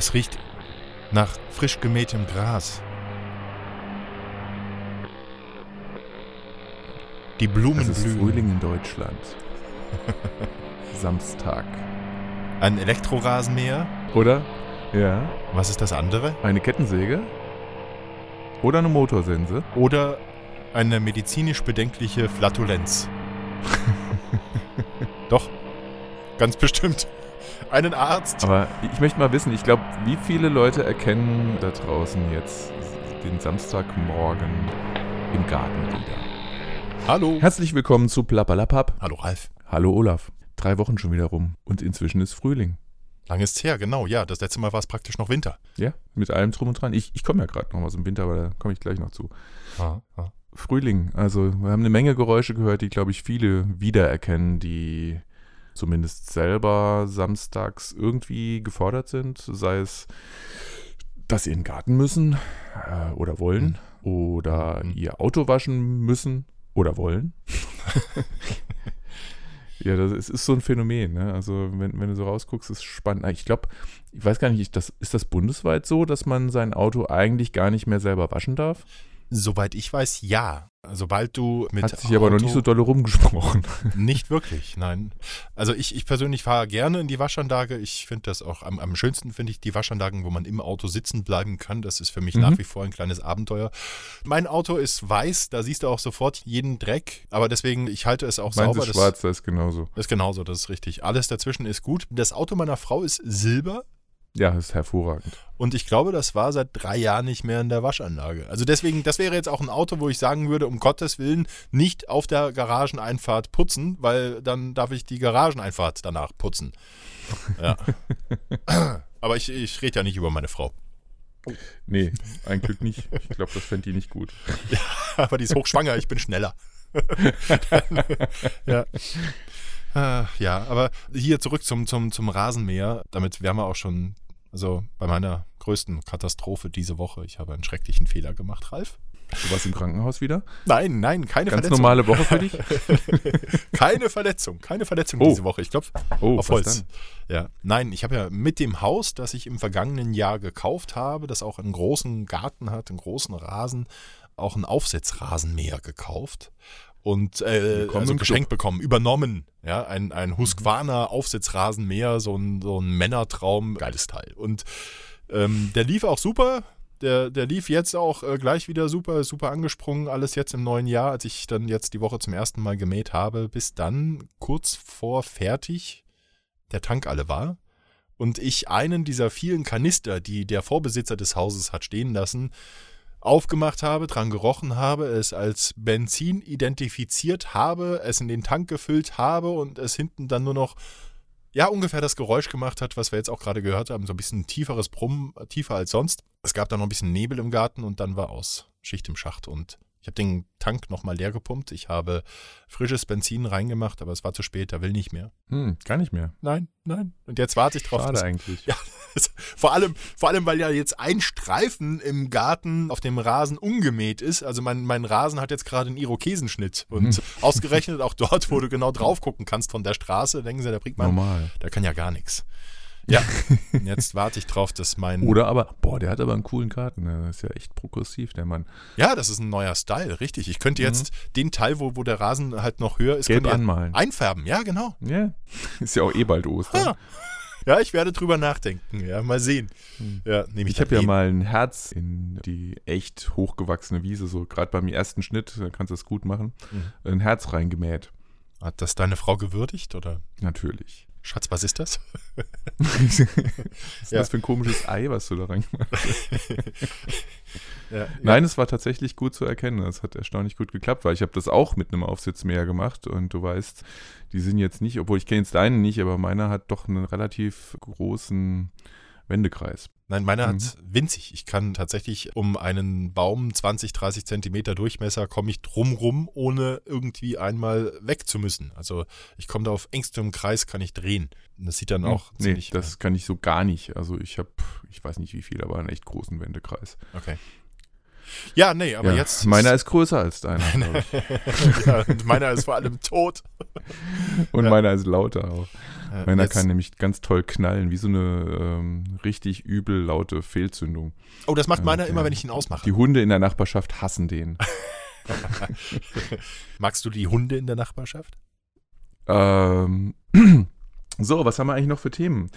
Es riecht nach frisch gemähtem Gras. Die Blumen Es ist blühen. Frühling in Deutschland. Samstag. Ein Elektrorasenmäher. Oder? Ja. Was ist das andere? Eine Kettensäge. Oder eine Motorsense. Oder eine medizinisch bedenkliche Flatulenz. Doch, ganz bestimmt. Einen Arzt. Aber ich möchte mal wissen, ich glaube, wie viele Leute erkennen da draußen jetzt den Samstagmorgen im Garten wieder? Hallo. Herzlich willkommen zu Plappalapapp. Hallo Ralf. Hallo Olaf. Drei Wochen schon wieder rum und inzwischen ist Frühling. Lang ist's her, genau. Ja, das letzte Mal war es praktisch noch Winter. Ja, mit allem drum und dran. Ich, ich komme ja gerade noch aus dem Winter, aber da komme ich gleich noch zu. Ah, ah. Frühling, also wir haben eine Menge Geräusche gehört, die, glaube ich, viele wiedererkennen, die zumindest selber samstags irgendwie gefordert sind, sei es, dass sie in den Garten müssen äh, oder wollen oder Mhm. ihr Auto waschen müssen oder wollen. ja, das ist, ist so ein Phänomen. Ne? Also wenn, wenn du so rausguckst, ist es spannend. Ich glaube, ich weiß gar nicht, das, ist das bundesweit so, dass man sein Auto eigentlich gar nicht mehr selber waschen darf? Soweit ich weiß, ja. Sobald du mit Hat sich aber noch Auto- nicht so dolle rumgesprochen. Nicht wirklich, nein. Also ich, ich persönlich fahre gerne in die Waschanlage. Ich finde das auch am, am schönsten, finde ich die Waschanlagen, wo man im Auto sitzen bleiben kann. Das ist für mich Mhm. nach wie vor ein kleines Abenteuer. Mein Auto ist weiß, da siehst du auch sofort jeden Dreck. Aber deswegen, ich halte es auch Meins sauber. ist Das, schwarz, das ist genauso. das ist genauso, das ist richtig. Alles dazwischen ist gut. Das Auto meiner Frau ist silber. Ja, ist hervorragend. Und ich glaube, das war seit drei Jahren nicht mehr in der Waschanlage. Also deswegen, das wäre jetzt auch ein Auto, wo ich sagen würde, um Gottes Willen nicht auf der Garageneinfahrt putzen, weil dann darf ich die Garageneinfahrt danach putzen. Ja. Aber ich, ich rede ja nicht über meine Frau. Nee, ein Glück nicht. Ich glaube, das fände die nicht gut. Aber die ist hochschwanger, ich bin schneller. ja. Ah, ja, aber hier zurück zum, zum, zum Rasenmäher. Damit wären wir auch schon, also bei meiner größten Katastrophe diese Woche. Ich habe einen schrecklichen Fehler gemacht, Ralf. Du warst im Krankenhaus wieder? Nein, nein, keine Ganz Verletzung. normale Woche für dich? keine Verletzung, keine Verletzung Oh. diese Woche. Ich glaube, Oh, auf Holz. Ja, nein, ich habe ja mit dem Haus, das ich im vergangenen Jahr gekauft habe, das auch einen großen Garten hat, einen großen Rasen, auch einen Aufsetzrasenmäher gekauft und äh, also geschenkt bekommen, übernommen. Ja, ein, ein Husqvarna Aufsetzrasenmäher, so ein, so ein Männertraum, geiles Teil. Und ähm, der lief auch super. Der, der lief jetzt auch äh, gleich wieder super, super angesprungen, alles jetzt im neuen Jahr, als ich dann jetzt die Woche zum ersten Mal gemäht habe, bis dann kurz vor fertig der Tank alle war und ich einen dieser vielen Kanister, die der Vorbesitzer des Hauses hat stehen lassen, aufgemacht habe, dran gerochen habe, es als Benzin identifiziert habe, es in den Tank gefüllt habe und es hinten dann nur noch ja, ungefähr das Geräusch gemacht hat, was wir jetzt auch gerade gehört haben, so ein bisschen tieferes Brummen, tiefer als sonst. Es gab dann noch ein bisschen Nebel im Garten und dann war aus. Schicht im Schacht und ich habe den Tank nochmal leer gepumpt. Ich habe frisches Benzin reingemacht, aber es war zu spät, er will nicht mehr. Hm, gar nicht mehr. Nein, nein. Und jetzt warte ich drauf. Schade eigentlich. Ja, vor allem, vor allem, weil ja jetzt ein Streifen im Garten auf dem Rasen ungemäht ist. Also mein, mein Rasen hat jetzt gerade einen Irokesenschnitt. Und ausgerechnet auch dort, wo du genau drauf gucken kannst von der Straße, denken sie, der Brinkmann, Normal. der kann ja gar nichts. Ja, jetzt warte ich drauf, dass mein. Oder aber, boah, der hat aber einen coolen Garten. ne? Das ist ja echt progressiv, der Mann. Ja, das ist ein neuer Style, richtig. Ich könnte jetzt den Teil, wo, wo der Rasen halt noch höher ist, Gelb anmalen. einfärben. Ja, genau. Ja, ist ja auch eh bald Ostern. Ah. Ja, ich werde drüber nachdenken. Ja, mal sehen. Ja, nehme ich Ich habe ja eh. mal ein Herz in die echt hochgewachsene Wiese, so gerade beim ersten Schnitt, da kannst du das gut machen, Mhm. ein Herz reingemäht. Hat das deine Frau gewürdigt oder? Natürlich. Schatz, was ist das? Was ist Ja. das für ein komisches Ei, was du da reingemacht hast? Ja, Nein, es war tatsächlich gut zu erkennen. Es hat erstaunlich gut geklappt, weil ich habe das auch mit einem Aufsitzmäher gemacht und du weißt, die sind jetzt nicht, obwohl ich kenne jetzt deinen nicht, aber meiner hat doch einen relativ großen Wendekreis. Nein, meiner Mhm. hat winzig. Ich kann tatsächlich um einen Baum 20, 30 Zentimeter Durchmesser komme ich drumrum, ohne irgendwie einmal weg zu müssen. Also ich komme da auf engstem Kreis, kann ich drehen. Und das sieht dann auch Hm, nee, ziemlich. das kann ich so gar nicht. Also ich habe, ich weiß nicht wie viel, aber einen echt großen Wendekreis. okay. Ja, nee, aber ja, jetzt. Meiner ist größer als deiner. ja, und meiner ist vor allem tot. Und Ja. meiner ist lauter auch. Äh, Meiner kann nämlich ganz toll knallen, wie so eine ähm, richtig übel laute Fehlzündung. Oh, das macht meiner Okay. immer, wenn ich ihn ausmache. Die Hunde in der Nachbarschaft hassen den. Magst du die Hunde in der Nachbarschaft? ähm, so, was haben wir eigentlich noch für Themen?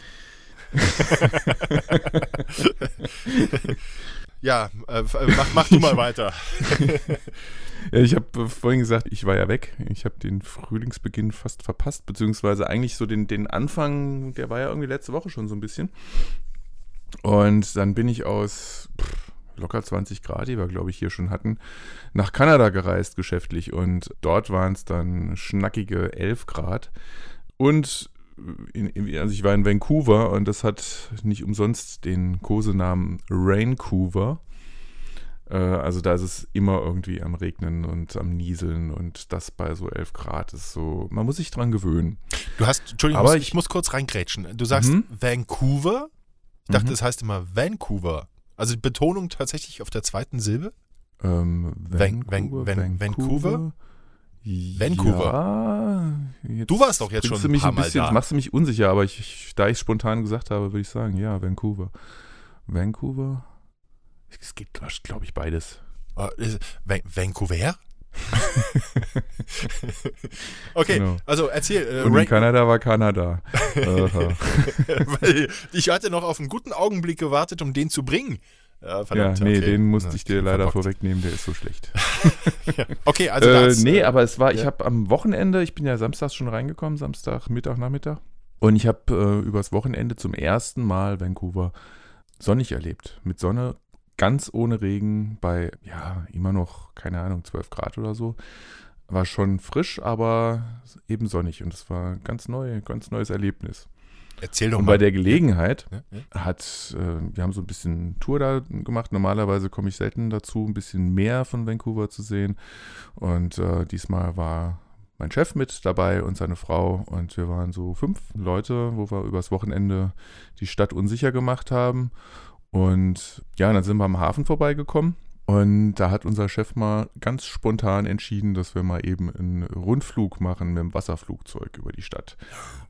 Ja, äh, äh, mach, mach du mal weiter. Ja, ich habe äh, vorhin gesagt, ich war ja weg. Ich habe den Frühlingsbeginn fast verpasst, beziehungsweise eigentlich so den, den Anfang, der war ja irgendwie letzte Woche schon so ein bisschen. Und dann bin ich aus pff, locker 20 Grad, die wir, glaube ich, hier schon hatten, nach Kanada gereist geschäftlich. Und dort waren es dann schnackige 11 Grad. Und in, in, also ich war in Vancouver und das hat nicht umsonst den Kosenamen Raincouver. Äh, also da ist es immer irgendwie am Regnen und am Nieseln und das bei so 11 Grad ist so, man muss sich dran gewöhnen. Du hast, Entschuldigung, Aber ich, muss- ich- muss kurz reingrätschen. Du sagst Mhm. Vancouver? Ich dachte, Mhm. das heißt immer Vancouver. Also die Betonung tatsächlich auf der zweiten Silbe? Ähm, Van- Van- Van- Vancouver? Vancouver. Ja, Du warst doch jetzt schon du mich ein paar ein Mal bisschen, da. machst du mich unsicher, aber ich, ich, da ich spontan gesagt habe, würde ich sagen, ja, Vancouver. Vancouver? Es geht, glaube ich, beides. Van Vancouver? okay, Genau. also erzähl. Äh, Und in Kanada war Kanada. Weil ich hatte noch auf einen guten Augenblick gewartet, um den zu bringen. Ja, ja, verdammt, nee, okay. den musste Na, ich dir leider verbockt. vorwegnehmen, der ist so schlecht. Okay, also äh, nee, äh, aber es war, ich ja. habe am Wochenende, ich bin ja samstags schon reingekommen, Samstag, Mittag, Nachmittag. Und ich habe äh, übers Wochenende zum ersten Mal Vancouver sonnig erlebt. Mit Sonne, ganz ohne Regen, bei, ja, immer noch, keine Ahnung, 12 Grad oder so. War schon frisch, aber eben sonnig. Und es war ein ganz neu, ganz neues Erlebnis. Erzähl doch Und mal. bei der Gelegenheit Ja, ja. hat, äh, wir haben so ein bisschen Tour da gemacht. Normalerweise komme ich selten dazu, ein bisschen mehr von Vancouver zu sehen. Und äh, diesmal war mein Chef mit dabei und seine Frau. Und wir waren so fünf Leute, wo wir übers Wochenende die Stadt unsicher gemacht haben. Und ja, dann sind wir am Hafen vorbeigekommen. Und da hat unser Chef mal ganz spontan entschieden, dass wir mal eben einen Rundflug machen mit dem Wasserflugzeug über die Stadt.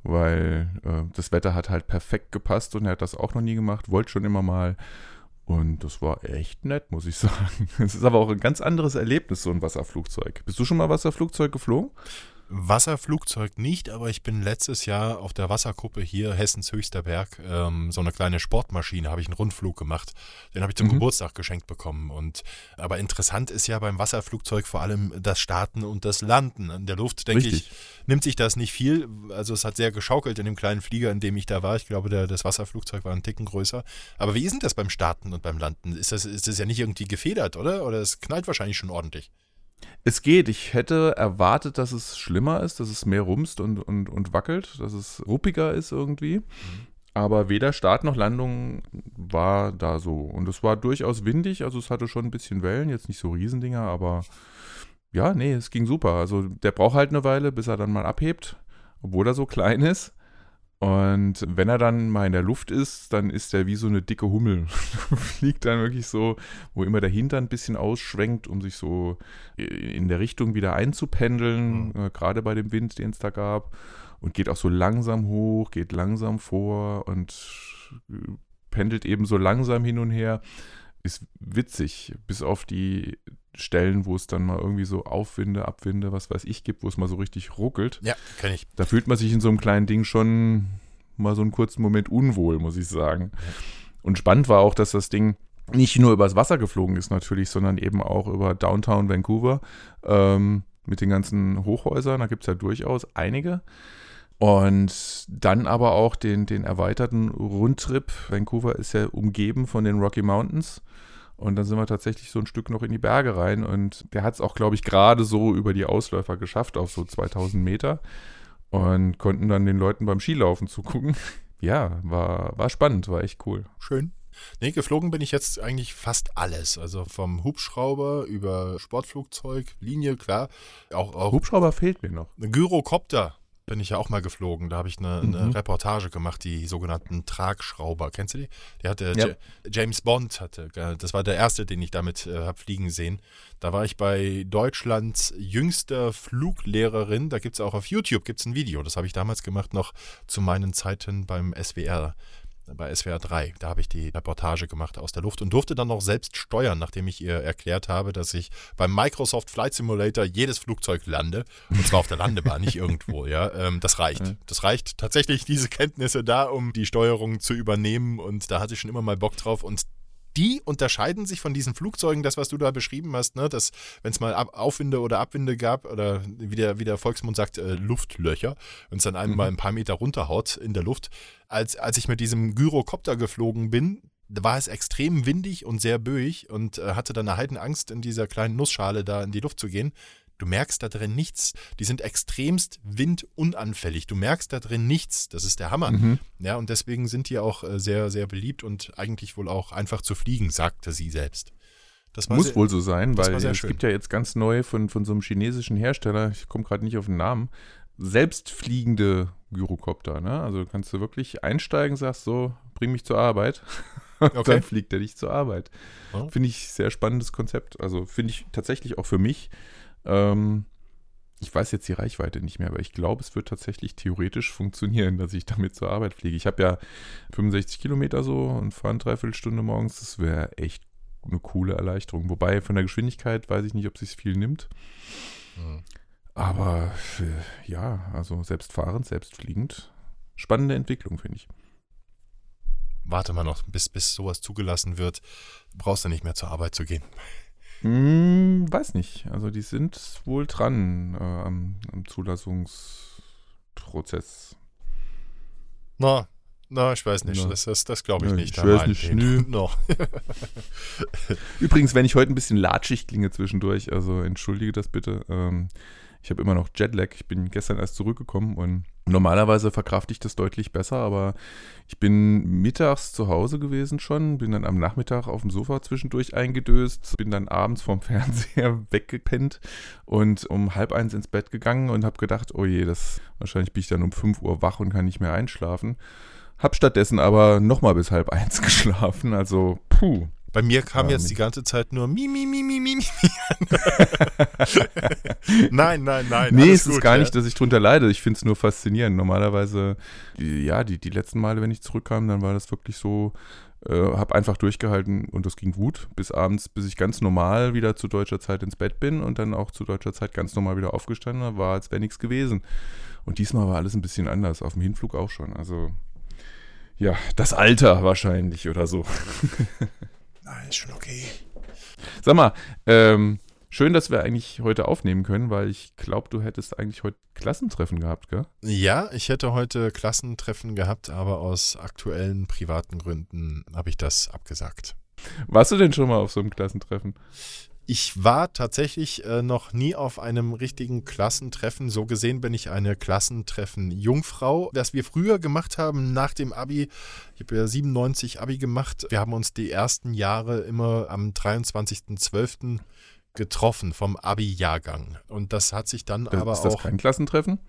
Weil äh, das Wetter hat halt perfekt gepasst und er hat das auch noch nie gemacht, wollte schon immer mal. Und das war echt nett, muss ich sagen. Es ist aber auch ein ganz anderes Erlebnis, so ein Wasserflugzeug. Bist du schon mal Wasserflugzeug geflogen? Wasserflugzeug nicht, aber ich bin letztes Jahr auf der Wasserkuppe hier, Hessens höchster Berg, ähm, so eine kleine Sportmaschine, habe ich einen Rundflug gemacht. Den habe ich zum Mhm. Geburtstag geschenkt bekommen. Und aber interessant ist ja beim Wasserflugzeug vor allem das Starten und das Landen. In der Luft, denke ich, nimmt sich das nicht viel. Also es hat sehr geschaukelt in dem kleinen Flieger, in dem ich da war. Ich glaube, der, das Wasserflugzeug war ein Ticken größer. Aber wie ist denn das beim Starten und beim Landen? Ist das, ist das ja nicht irgendwie gefedert, oder? Oder es knallt wahrscheinlich schon ordentlich. Es geht. Ich hätte erwartet, dass es schlimmer ist, dass es mehr rumst und, und, und wackelt, dass es ruppiger ist irgendwie. Aber weder Start noch Landung war da so. Und es war durchaus windig, also es hatte schon ein bisschen Wellen, jetzt nicht so Riesendinger, aber ja, nee, es ging super. Also der braucht halt eine Weile, bis er dann mal abhebt, obwohl er so klein ist. Und wenn er dann mal in der Luft ist, dann ist er wie so eine dicke Hummel. Fliegt dann wirklich so, wo immer der Hintern ein bisschen ausschwenkt, um sich so in der Richtung wieder einzupendeln, äh, gerade bei dem Wind, den es da gab. Und geht auch so langsam hoch, geht langsam vor und äh, pendelt eben so langsam hin und her. Ist witzig, bis auf die Stellen, wo es dann mal irgendwie so Aufwinde, Abwinde, was weiß ich gibt, wo es mal so richtig ruckelt. Ja, kenne ich. Da fühlt man sich in so einem kleinen Ding schon mal so einen kurzen Moment unwohl, muss ich sagen. Und spannend war auch, dass das Ding nicht nur übers Wasser geflogen ist natürlich, sondern eben auch über Downtown Vancouver ähm, mit den ganzen Hochhäusern. Da gibt es ja durchaus einige. Und dann aber auch den, den erweiterten Rundtrip. Vancouver ist ja umgeben von den Rocky Mountains. Und dann sind wir tatsächlich so ein Stück noch in die Berge rein. Und der hat es auch, glaube ich, gerade so über die Ausläufer geschafft, auf so 2000 Meter. Und konnten dann den Leuten beim Skilaufen zugucken. Ja, war, war spannend, war echt cool. Schön. Nee, geflogen bin ich jetzt eigentlich fast alles. Also vom Hubschrauber über Sportflugzeug, Linie, klar. Auch, auch Hubschrauber fehlt mir noch. Gyrocopter. Bin ich ja auch mal geflogen. Da habe ich eine, eine Mhm. Reportage gemacht, die sogenannten Tragschrauber. Kennst du die? Die hatte Ja. Ja- James Bond hatte. äh, Das war der erste, den ich damit äh, habe fliegen sehen. Da war ich bei Deutschlands jüngster Fluglehrerin. Da gibt es auch auf YouTube gibt's ein Video. Das habe ich damals gemacht, noch zu meinen Zeiten beim SWR. Bei SWR 3, da habe ich die Reportage gemacht aus der Luft und durfte dann noch selbst steuern, nachdem ich ihr erklärt habe, dass ich beim Microsoft Flight Simulator jedes Flugzeug lande. Und zwar auf der Landebahn, nicht irgendwo, ja. Ähm, das reicht. Das reicht tatsächlich, diese Kenntnisse da, um die Steuerung zu übernehmen. Und da hatte ich schon immer mal Bock drauf. Und die unterscheiden sich von diesen Flugzeugen, das, was du da beschrieben hast, ne? dass, wenn es mal Ab Aufwinde oder Abwinde gab, oder wie der, wie der Volksmund sagt, äh, Luftlöcher, wenn es dann einem Mhm. mal ein paar Meter runterhaut in der Luft. Als, als ich mit diesem Gyrocopter geflogen bin, da war es extrem windig und sehr böig und äh, hatte dann eine Heidenangst, in dieser kleinen Nussschale da in die Luft zu gehen. Du merkst da drin nichts. Die sind extremst windunanfällig. Du merkst da drin nichts. Das ist der Hammer. Mhm. Ja, und deswegen sind die auch äh, sehr, sehr beliebt und eigentlich wohl auch einfach zu fliegen, sagte sie selbst. Das Muss sehr, wohl so sein, weil es schön. gibt ja jetzt ganz neu von, von so einem chinesischen Hersteller, ich komme gerade nicht auf den Namen, selbstfliegende Gyrocopter. Ne? Also kannst du wirklich einsteigen, sagst so, bring mich zur Arbeit. Und Okay. Dann fliegt er dich zur Arbeit. Ja. Finde ich sehr spannendes Konzept. Also finde ich tatsächlich auch für mich. Ähm, ich weiß jetzt die Reichweite nicht mehr, aber ich glaube, es wird tatsächlich theoretisch funktionieren, dass ich damit zur Arbeit fliege. Ich habe ja 65 Kilometer so und fahre eine Dreiviertelstunde morgens. Das wäre echt eine coole Erleichterung. Wobei von der Geschwindigkeit weiß ich nicht, ob sich viel nimmt. Hm. Aber äh, ja, also selbst fahrend, selbst fliegend. Spannende Entwicklung, finde ich. Warte mal noch, bis, bis sowas zugelassen wird. Du brauchst ja nicht mehr zur Arbeit zu gehen. Hm, weiß nicht. Also die sind wohl dran äh, am, am Zulassungsprozess. Na, na, ich weiß nicht. Na. Das, das, das glaube ich Ja, nicht. ich weiß nicht, nö. Noch. Übrigens, wenn ich heute ein bisschen latschig klinge zwischendurch, also entschuldige das bitte. Ähm, ich habe immer noch Jetlag. Ich bin gestern erst zurückgekommen und normalerweise verkrafte ich das deutlich besser, aber ich bin mittags zu Hause gewesen schon, bin dann am Nachmittag auf dem Sofa zwischendurch eingedöst, bin dann abends vom Fernseher weggepennt und um halb eins ins Bett gegangen und habe gedacht, oh je, das wahrscheinlich bin ich dann um 5 Uhr wach und kann nicht mehr einschlafen. Hab stattdessen aber nochmal bis halb eins geschlafen, also puh. Bei mir kam Ja, jetzt die ganze Zeit nur mi, mi, mi, mi, mi, mi. nein, nein, nein. Nee, es ist gut, gar ja. nicht, dass ich drunter leide. Ich finde es nur faszinierend. Normalerweise, ja, die, die letzten Male, wenn ich zurückkam, dann war das wirklich so, äh, habe einfach durchgehalten und das ging gut. Bis abends, bis ich ganz normal wieder zu deutscher Zeit ins Bett bin und dann auch zu deutscher Zeit ganz normal wieder aufgestanden war, als wäre nichts gewesen. Und diesmal war alles ein bisschen anders. Auf dem Hinflug auch schon. Also, ja, das Alter wahrscheinlich oder so. Nein, ist schon okay. Sag mal, ähm, schön, dass wir eigentlich heute aufnehmen können, weil ich glaube, du hättest eigentlich heute Klassentreffen gehabt, gell? Ja, ich hätte heute Klassentreffen gehabt, aber aus aktuellen privaten Gründen habe ich das abgesagt. Warst du denn schon mal auf so einem Klassentreffen? Ich war tatsächlich äh, noch nie auf einem richtigen Klassentreffen. So gesehen bin ich eine Klassentreffen-Jungfrau. Was wir früher gemacht haben nach dem Abi, ich habe ja 97 Abi gemacht, wir haben uns die ersten Jahre immer am 23.12. getroffen vom Abi-Jahrgang. Und das hat sich dann Das, aber ist das auch kein Klassentreffen?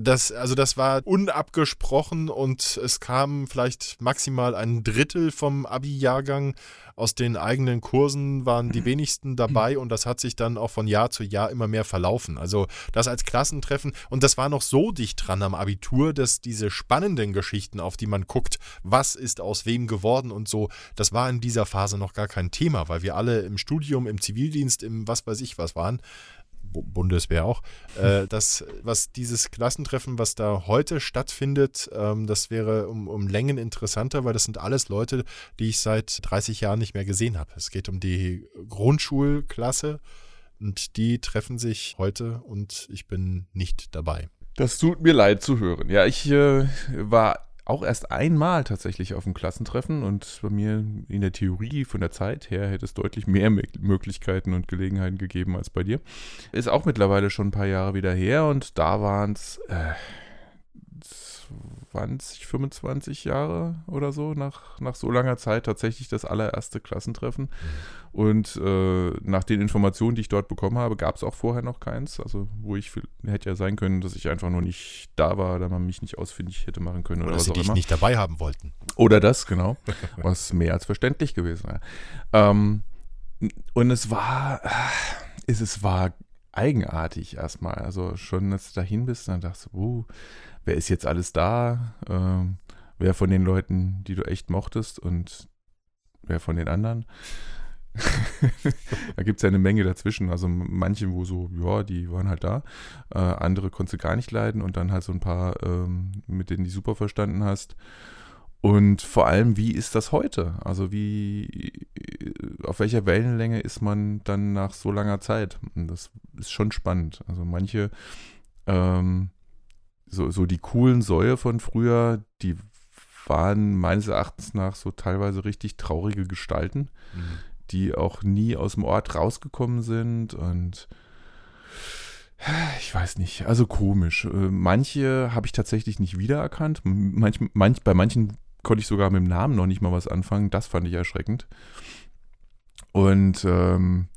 Das, also das war unabgesprochen und es kam vielleicht maximal ein Drittel vom Abi-Jahrgang. Aus den eigenen Kursen waren die wenigsten dabei und das hat sich dann auch von Jahr zu Jahr immer mehr verlaufen. Also das als Klassentreffen und das war noch so dicht dran am Abitur, dass diese spannenden Geschichten, auf die man guckt, was ist aus wem geworden und so, das war in dieser Phase noch gar kein Thema, weil wir alle im Studium, im Zivildienst, im was weiß ich was waren. Bu- Bundeswehr auch. Äh, das, was dieses Klassentreffen, was da heute stattfindet, ähm, das wäre um, um Längen interessanter, weil das sind alles Leute, die ich seit 30 Jahren nicht mehr gesehen habe. Es geht um die Grundschulklasse und die treffen sich heute und ich bin nicht dabei. Das tut mir leid zu hören. Ja, ich äh, war auch erst einmal tatsächlich auf dem Klassentreffen und bei mir in der Theorie von der Zeit her hätte es deutlich mehr Mö- Möglichkeiten und Gelegenheiten gegeben als bei dir. Ist auch mittlerweile schon ein paar Jahre wieder her und da waren es äh, 20, 25 Jahre oder so, nach, nach so langer Zeit tatsächlich das allererste Klassentreffen. Mhm. Und äh, nach den Informationen, die ich dort bekommen habe, gab es auch vorher noch keins. Also, wo ich hätte ja sein können, dass ich einfach nur nicht da war, da man mich nicht ausfindig hätte machen können. Oder, oder dass sie dich immer. nicht dabei haben wollten. Oder das, genau. was mehr als verständlich gewesen wäre. Ähm, und es war, äh, es war eigenartig erstmal. Also schon, als du dahin bist, dann dachtest du, uh, wer ist jetzt alles da? Ähm, wer von den Leuten, die du echt mochtest und wer von den anderen? da gibt es ja eine Menge dazwischen. Also manche, wo so, ja, die waren halt da. Äh, andere konntest du gar nicht leiden und dann halt so ein paar, ähm, mit denen du super verstanden hast. Und vor allem, wie ist das heute? Also wie, auf welcher Wellenlänge ist man dann nach so langer Zeit? Und das ist schon spannend. Also manche, ähm, so, so die coolen Säue von früher, die waren meines Erachtens nach so teilweise richtig traurige Gestalten, mhm. die auch nie aus dem Ort rausgekommen sind und ich weiß nicht, also komisch. Äh, manche habe ich tatsächlich nicht wiedererkannt. Manch, manch, bei manchen konnte ich sogar mit dem Namen noch nicht mal was anfangen. Das fand ich erschreckend. Und ähm,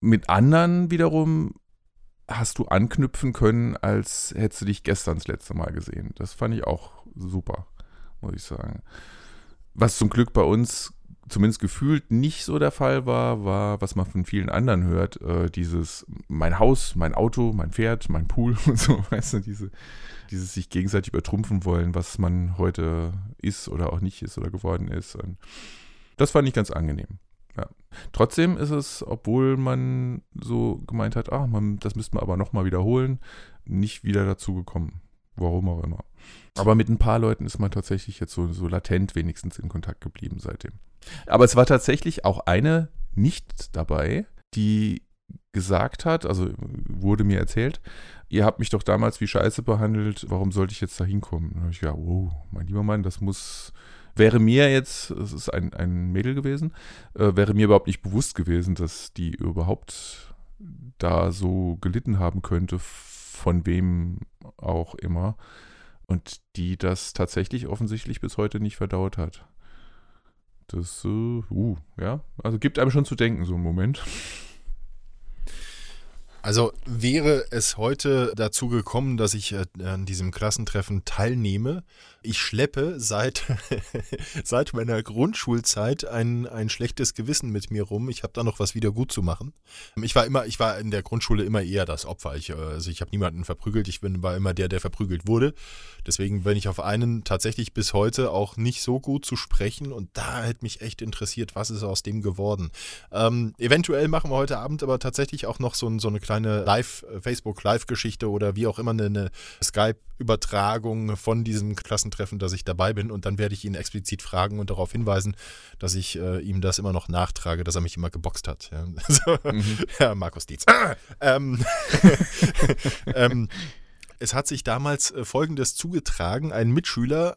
mit anderen wiederum hast du anknüpfen können, als hättest du dich gestern das letzte Mal gesehen. Das fand ich auch super, muss ich sagen. Was zum Glück bei uns zumindest gefühlt nicht so der Fall war, war, was man von vielen anderen hört, äh, dieses mein Haus, mein Auto, mein Pferd, mein Pool und so, weißt du, diese, dieses sich gegenseitig übertrumpfen wollen, was man heute ist oder auch nicht ist oder geworden ist. Und das fand ich ganz angenehm. Ja. Trotzdem ist es, obwohl man so gemeint hat, ah, man, das müsste man aber nochmal wiederholen, nicht wieder dazu gekommen. Warum auch immer. Aber mit ein paar Leuten ist man tatsächlich jetzt so, so latent wenigstens in Kontakt geblieben seitdem. Aber es war tatsächlich auch eine nicht dabei, die gesagt hat, also wurde mir erzählt, ihr habt mich doch damals wie Scheiße behandelt, warum sollte ich jetzt da hinkommen? Da habe ich gedacht, wow, mein lieber Mann, das muss, wäre mir jetzt, es ist ein, ein Mädel gewesen, äh, wäre mir überhaupt nicht bewusst gewesen, dass die überhaupt da so gelitten haben könnte, von wem auch immer. Und die das tatsächlich offensichtlich bis heute nicht verdaut hat. Das, äh, uh, ja, also gibt einem schon zu denken, so ein Moment. Also wäre es heute dazu gekommen, dass ich äh, an diesem Klassentreffen teilnehme, ich schleppe seit, seit meiner Grundschulzeit ein, ein schlechtes Gewissen mit mir rum. Ich habe da noch was wieder gut zu machen. Ich war immer, ich war in der Grundschule immer eher das Opfer. Ich, äh, also ich habe niemanden verprügelt, ich bin, war immer der, der verprügelt wurde. Deswegen bin ich auf einen tatsächlich bis heute auch nicht so gut zu sprechen und da hätte mich echt interessiert, was ist aus dem geworden. Ähm, eventuell machen wir heute Abend aber tatsächlich auch noch so, so eine kleine Live, äh, Facebook-Live-Geschichte oder wie auch immer eine, eine Skype-Übertragung von diesem Klassentreffen, dass ich dabei bin und dann werde ich ihn explizit fragen und darauf hinweisen, dass ich äh, ihm das immer noch nachtrage, dass er mich immer geboxt hat. Ja, also, mhm. ja Markus Dietz. ähm, ähm, es hat sich damals äh, Folgendes zugetragen. Ein Mitschüler,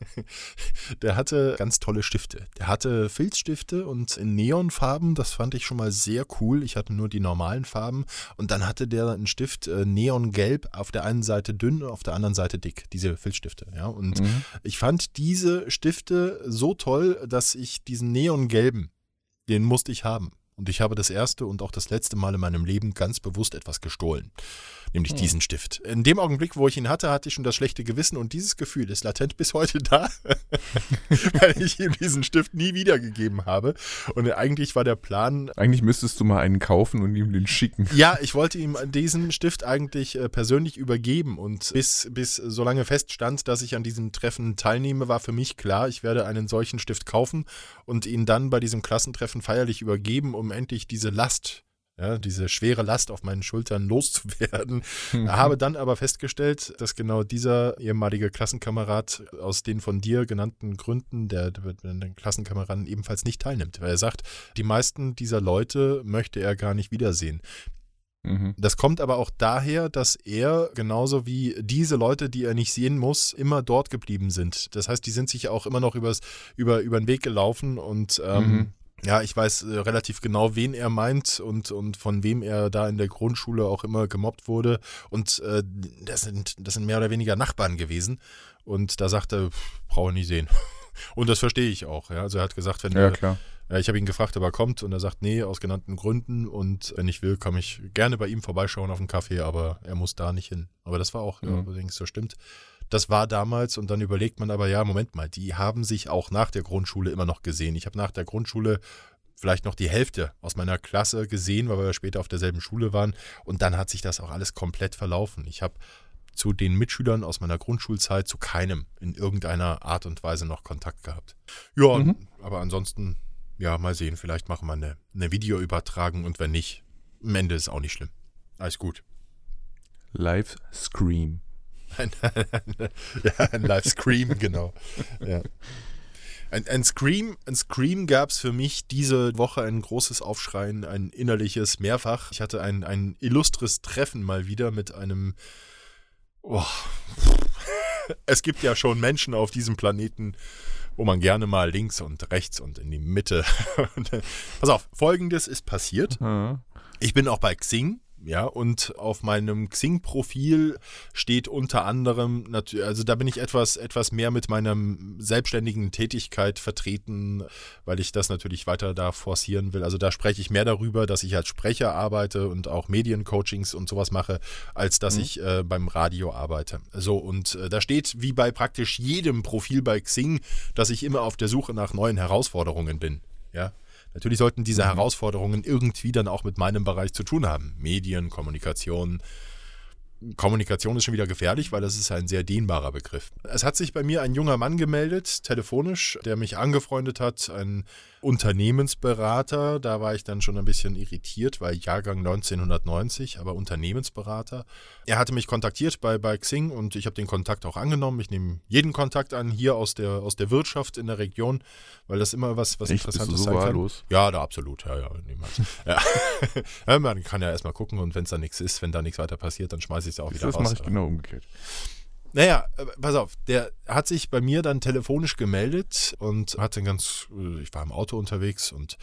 der hatte ganz tolle Stifte. Der hatte Filzstifte und in Neonfarben. Das fand ich schon mal sehr cool. Ich hatte nur die normalen Farben. Und dann hatte der einen Stift äh, Neongelb, auf der einen Seite dünn, auf der anderen Seite dick. Diese Filzstifte. Ja? Und mhm. ich fand diese Stifte so toll, dass ich diesen Neongelben, den musste ich haben. Und ich habe das erste und auch das letzte Mal in meinem Leben ganz bewusst etwas gestohlen nämlich hm. diesen Stift. In dem Augenblick, wo ich ihn hatte, hatte ich schon das schlechte Gewissen und dieses Gefühl ist latent bis heute da, weil ich ihm diesen Stift nie wiedergegeben habe. Und eigentlich war der Plan. Eigentlich müsstest du mal einen kaufen und ihm den schicken. Ja, ich wollte ihm diesen Stift eigentlich äh, persönlich übergeben und bis, bis solange feststand, dass ich an diesem Treffen teilnehme, war für mich klar, ich werde einen solchen Stift kaufen und ihn dann bei diesem Klassentreffen feierlich übergeben, um endlich diese Last ja, diese schwere Last auf meinen Schultern loszuwerden. Mhm. Habe dann aber festgestellt, dass genau dieser ehemalige Klassenkamerad aus den von dir genannten Gründen der, der, der Klassenkameraden ebenfalls nicht teilnimmt, weil er sagt, die meisten dieser Leute möchte er gar nicht wiedersehen. Mhm. Das kommt aber auch daher, dass er genauso wie diese Leute, die er nicht sehen muss, immer dort geblieben sind. Das heißt, die sind sich auch immer noch übers, über, über den Weg gelaufen und ähm, mhm Ja, ich weiß äh, relativ genau, wen er meint und, und von wem er da in der Grundschule auch immer gemobbt wurde. Und äh, das, sind, das sind mehr oder weniger Nachbarn gewesen. Und da sagt er, brauche ich nie sehen. Und das verstehe ich auch. Ja. Also er hat gesagt, wenn Ja, er, klar. ja, ich habe ihn gefragt, ob er kommt und er sagt, nee, aus genannten Gründen. Und wenn ich will, komme ich gerne bei ihm vorbeischauen auf einen Kaffee, aber er muss da nicht hin. Aber das war auch Mhm. übrigens so stimmt. Das war damals und dann überlegt man aber, ja, Moment mal, die haben sich auch nach der Grundschule immer noch gesehen. Ich habe nach der Grundschule vielleicht noch die Hälfte aus meiner Klasse gesehen, weil wir später auf derselben Schule waren. Und dann hat sich das auch alles komplett verlaufen. Ich habe zu den Mitschülern aus meiner Grundschulzeit zu keinem in irgendeiner Art und Weise noch Kontakt gehabt. Ja, Mhm. aber ansonsten, ja, mal sehen. Vielleicht machen wir eine, eine Videoübertragung und wenn nicht, am Ende ist auch nicht schlimm. Alles gut. Live Scream. Ein, ja, ein Live-Scream, genau. Ja. Ein, ein Scream, ein Scream gab es für mich diese Woche ein großes Aufschreien, ein innerliches Mehrfach. Ich hatte ein, ein illustres Treffen mal wieder mit einem. Oh. Es gibt ja schon Menschen auf diesem Planeten, wo man gerne mal links und rechts und in die Mitte. Pass auf, folgendes ist passiert. Ich bin auch bei Xing, ja, und auf meinem Xing-Profil steht unter anderem, also da bin ich etwas, etwas mehr mit meiner selbstständigen Tätigkeit vertreten, weil ich das natürlich weiter da forcieren will. Also da spreche ich mehr darüber, dass ich als Sprecher arbeite und auch Mediencoachings und sowas mache, als dass Mhm. ich äh, beim Radio arbeite. So, und äh, da steht wie bei praktisch jedem Profil bei Xing, dass ich immer auf der Suche nach neuen Herausforderungen bin. Ja, Natürlich sollten diese Mhm. Herausforderungen irgendwie dann auch mit meinem Bereich zu tun haben. Medien, Kommunikation. Kommunikation ist schon wieder gefährlich, weil das ist ein sehr dehnbarer Begriff. Es hat sich bei mir ein junger Mann gemeldet, telefonisch, der mich angefreundet hat, ein Unternehmensberater. Da war ich dann schon ein bisschen irritiert, weil Jahrgang 1990, aber Unternehmensberater. Er hatte mich kontaktiert bei, bei Xing und ich habe den Kontakt auch angenommen. Ich nehme jeden Kontakt an, hier aus der, aus der Wirtschaft in der Region, weil das immer was, was Echt, bist du Interessantes so sein kann. Ja, da absolut, ja, ja, niemals. ja. ja, man kann ja erstmal gucken und wenn es da nichts ist, wenn da nichts weiter passiert, dann schmeiße ich es auch wieder Das raus. mache ich genau umgekehrt. Naja, äh, pass auf, der hat sich bei mir dann telefonisch gemeldet und hat dann ganz, äh, ich war im Auto unterwegs und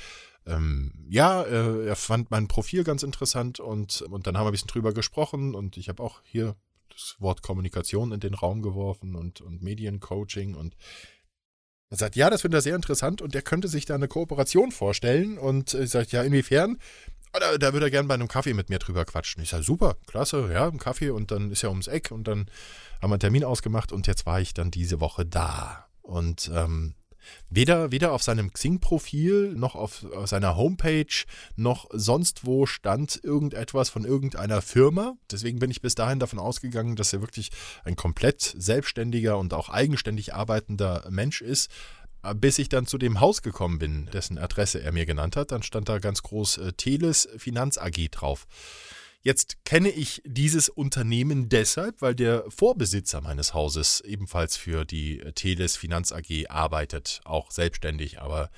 ähm, ja, äh, er fand mein Profil ganz interessant und, und dann haben wir ein bisschen drüber gesprochen und ich habe auch hier das Wort Kommunikation in den Raum geworfen und, und Mediencoaching und er sagt, ja, das findet er sehr interessant und der könnte sich da eine Kooperation vorstellen und ich sage, ja, inwiefern? "Ah, Da, da würde er gerne bei einem Kaffee mit mir drüber quatschen. Ich sage, super, klasse, ja, ein Kaffee und dann ist er ums Eck und dann haben wir einen Termin ausgemacht und jetzt war ich dann diese Woche da. Und ähm, weder, weder auf seinem Xing-Profil noch auf, auf seiner Homepage noch sonst wo stand irgendetwas von irgendeiner Firma. Deswegen bin ich bis dahin davon ausgegangen, dass er wirklich ein komplett selbstständiger und auch eigenständig arbeitender Mensch ist. Bis ich dann zu dem Haus gekommen bin, dessen Adresse er mir genannt hat, dann stand da ganz groß äh, Teles Finanz AG drauf. Jetzt kenne ich dieses Unternehmen deshalb, weil der Vorbesitzer meines Hauses ebenfalls für die äh, Teles Finanz AG arbeitet, auch selbstständig, aber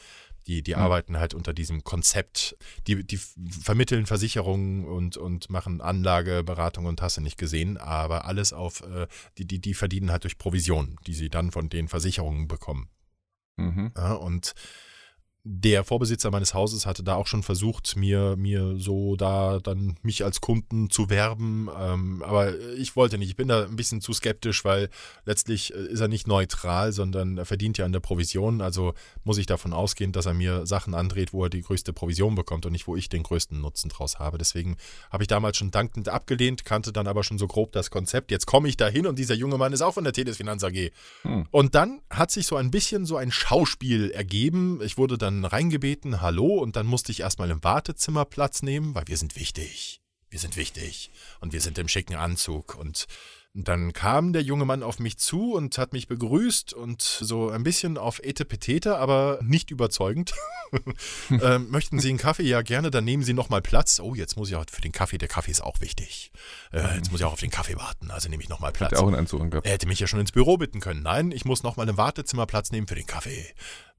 die, die Hm. arbeiten halt unter diesem Konzept. Die, die vermitteln Versicherungen und, und machen Anlageberatung und hast du nicht gesehen, aber alles auf, äh, die, die, die verdienen halt durch Provisionen, die sie dann von den Versicherungen bekommen. Mhm. Ja, und der Vorbesitzer meines Hauses hatte da auch schon versucht, mir, mir so da dann mich als Kunden zu werben. Ähm, aber ich wollte nicht. Ich bin da ein bisschen zu skeptisch, weil letztlich äh, ist er nicht neutral, sondern er verdient ja an der Provision. Also muss ich davon ausgehen, dass er mir Sachen andreht, wo er die größte Provision bekommt und nicht, wo ich den größten Nutzen draus habe. Deswegen habe ich damals schon dankend abgelehnt, kannte dann aber schon so grob das Konzept. Jetzt komme ich da hin und dieser junge Mann ist auch von der Teles Finanz AG. Hm. Und dann hat sich so ein bisschen so ein Schauspiel ergeben. Ich wurde dann reingebeten, hallo, und dann musste ich erstmal im Wartezimmer Platz nehmen, weil wir sind wichtig. Wir sind wichtig. Und wir sind im schicken Anzug. Und dann kam der junge Mann auf mich zu und hat mich begrüßt und so ein bisschen auf Etepetete, aber nicht überzeugend. ähm, möchten Sie einen Kaffee? Ja, gerne, dann nehmen Sie nochmal Platz. Oh, jetzt muss ich auch für den Kaffee, der Kaffee ist auch wichtig. Äh, jetzt muss ich auch auf den Kaffee warten, also nehme ich nochmal Platz. Er auch einen Anzug angehabt. Er hätte mich ja schon ins Büro bitten können. Nein, ich muss noch mal im Wartezimmer Platz nehmen für den Kaffee.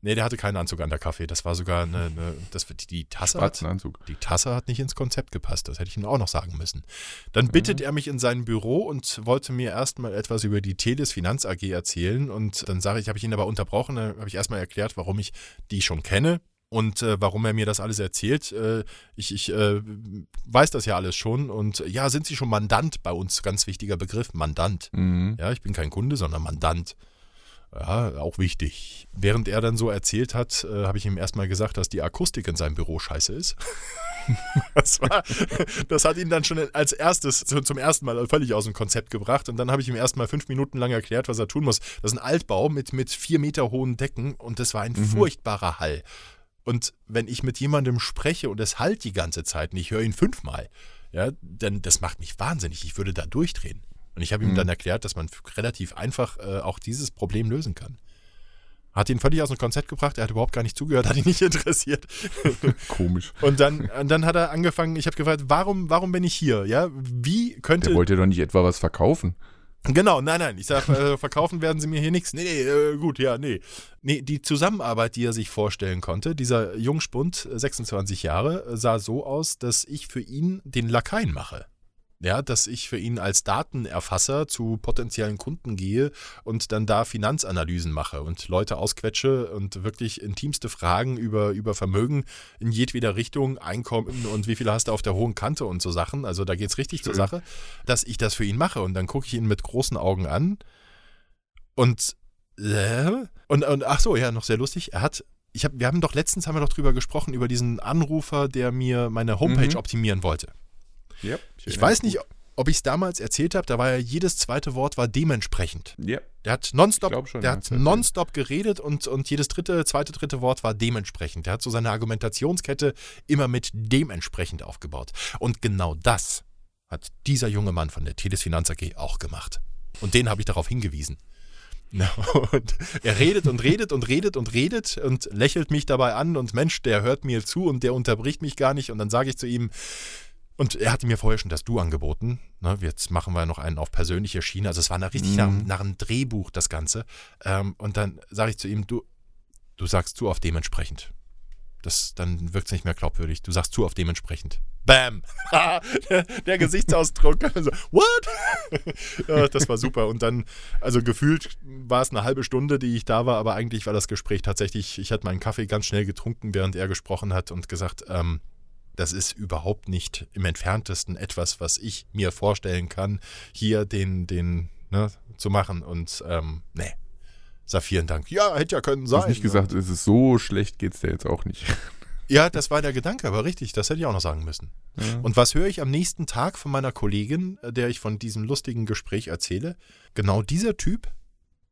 Nee, der hatte keinen Anzug an der Kaffee. Das war sogar eine, eine das die, die Tasse hat, die Tasse hat nicht ins Konzept gepasst. Das hätte ich ihm auch noch sagen müssen. Dann bittet er mich in sein Büro und wollte mir erstmal etwas über die Teles Finanz AG erzählen. Und dann sage ich, habe ich ihn aber unterbrochen. Dann habe ich erstmal erklärt, warum ich die schon kenne Und äh, warum er mir das alles erzählt, äh, ich, ich äh, weiß das ja alles schon. Und ja, sind Sie schon Mandant bei uns? Ganz wichtiger Begriff, Mandant. Mhm. Ja, ich bin kein Kunde, sondern Mandant. Ja, auch wichtig. Während er dann so erzählt hat, äh, habe ich ihm erstmal gesagt, dass die Akustik in seinem Büro scheiße ist. das, war, das hat ihn dann schon als erstes, zum ersten Mal völlig aus dem Konzept gebracht. Und dann habe ich ihm erstmal fünf Minuten lang erklärt, was er tun muss. Das ist ein Altbau mit, mit vier Meter hohen Decken und das war ein Mhm. furchtbarer Hall. Und wenn ich mit jemandem spreche und es halt die ganze Zeit nicht, ich höre ihn fünfmal, ja, dann das macht mich wahnsinnig. Ich würde da durchdrehen. Und ich habe ihm Mhm. dann erklärt, dass man relativ einfach äh, auch dieses Problem lösen kann. Hat ihn völlig aus dem Konzept gebracht, er hat überhaupt gar nicht zugehört, hat ihn nicht interessiert. Komisch. Und dann, und dann hat er angefangen, ich habe gefragt, warum, warum bin ich hier? Ja, wie könnte. Der wollte doch nicht etwa was verkaufen. Genau, nein, nein. Ich sage, äh, verkaufen werden sie mir hier nichts. Nee, nee, äh, gut, ja, nee. Nee, die Zusammenarbeit, die er sich vorstellen konnte, dieser Jungspund, äh, 26 Jahre, äh, sah so aus, dass ich für ihn den Lakaien mache. Ja, dass ich für ihn als Datenerfasser zu potenziellen Kunden gehe und dann da Finanzanalysen mache und Leute ausquetsche und wirklich intimste Fragen über, über Vermögen in jedweder Richtung, Einkommen und wie viel hast du auf der hohen Kante und so Sachen. Also da geht es richtig zur Schön. Sache, dass ich das für ihn mache. Und dann gucke ich ihn mit großen Augen an und, äh, und, und ach so, ja, noch sehr lustig. Er hat, ich hab, wir haben doch letztens haben wir doch drüber gesprochen, über diesen Anrufer, der mir meine Homepage Mhm. optimieren wollte. Ja, Ich weiß nicht, ob ich es damals erzählt habe, da war ja jedes zweite Wort war dementsprechend. Ja, Der hat nonstop, schon, der ja, hat nonstop geredet und, und jedes dritte, zweite, dritte Wort war dementsprechend. Der hat so seine Argumentationskette immer mit dementsprechend aufgebaut. Und genau das hat dieser junge Mann von der Teles Finanz AG auch gemacht. Und den habe ich darauf hingewiesen. Und er redet und redet und redet und redet und lächelt mich dabei an und Mensch, der hört mir zu und der unterbricht mich gar nicht. Und dann sage ich zu ihm, und er hatte mir vorher schon das Du angeboten. Ne, jetzt machen wir noch einen auf persönlicher Schiene. Also es war nach, richtig Mhm. nach, nach einem Drehbuch, das Ganze. Ähm, und dann sage ich zu ihm, du, du sagst zu auf dementsprechend. Das, dann wirkt es nicht mehr glaubwürdig. Du sagst zu auf dementsprechend. Bam! der, der Gesichtsausdruck. Also, what? ja, das war super. Und dann, also gefühlt war es eine halbe Stunde, die ich da war, aber eigentlich war das Gespräch tatsächlich, ich hatte meinen Kaffee ganz schnell getrunken, während er gesprochen hat und gesagt, ähm, das ist überhaupt nicht im entferntesten etwas, was ich mir vorstellen kann, hier den, den, ne, zu machen. Und ähm, nee. Sag vielen Dank. Ja, hätte ja können Du sein. hast nicht gesagt, es ist so schlecht, geht's dir jetzt auch nicht. Ja, das war der Gedanke, aber richtig, das hätte ich auch noch sagen müssen. Ja. Und was höre ich am nächsten Tag von meiner Kollegin, der ich von diesem lustigen Gespräch erzähle? Genau dieser Typ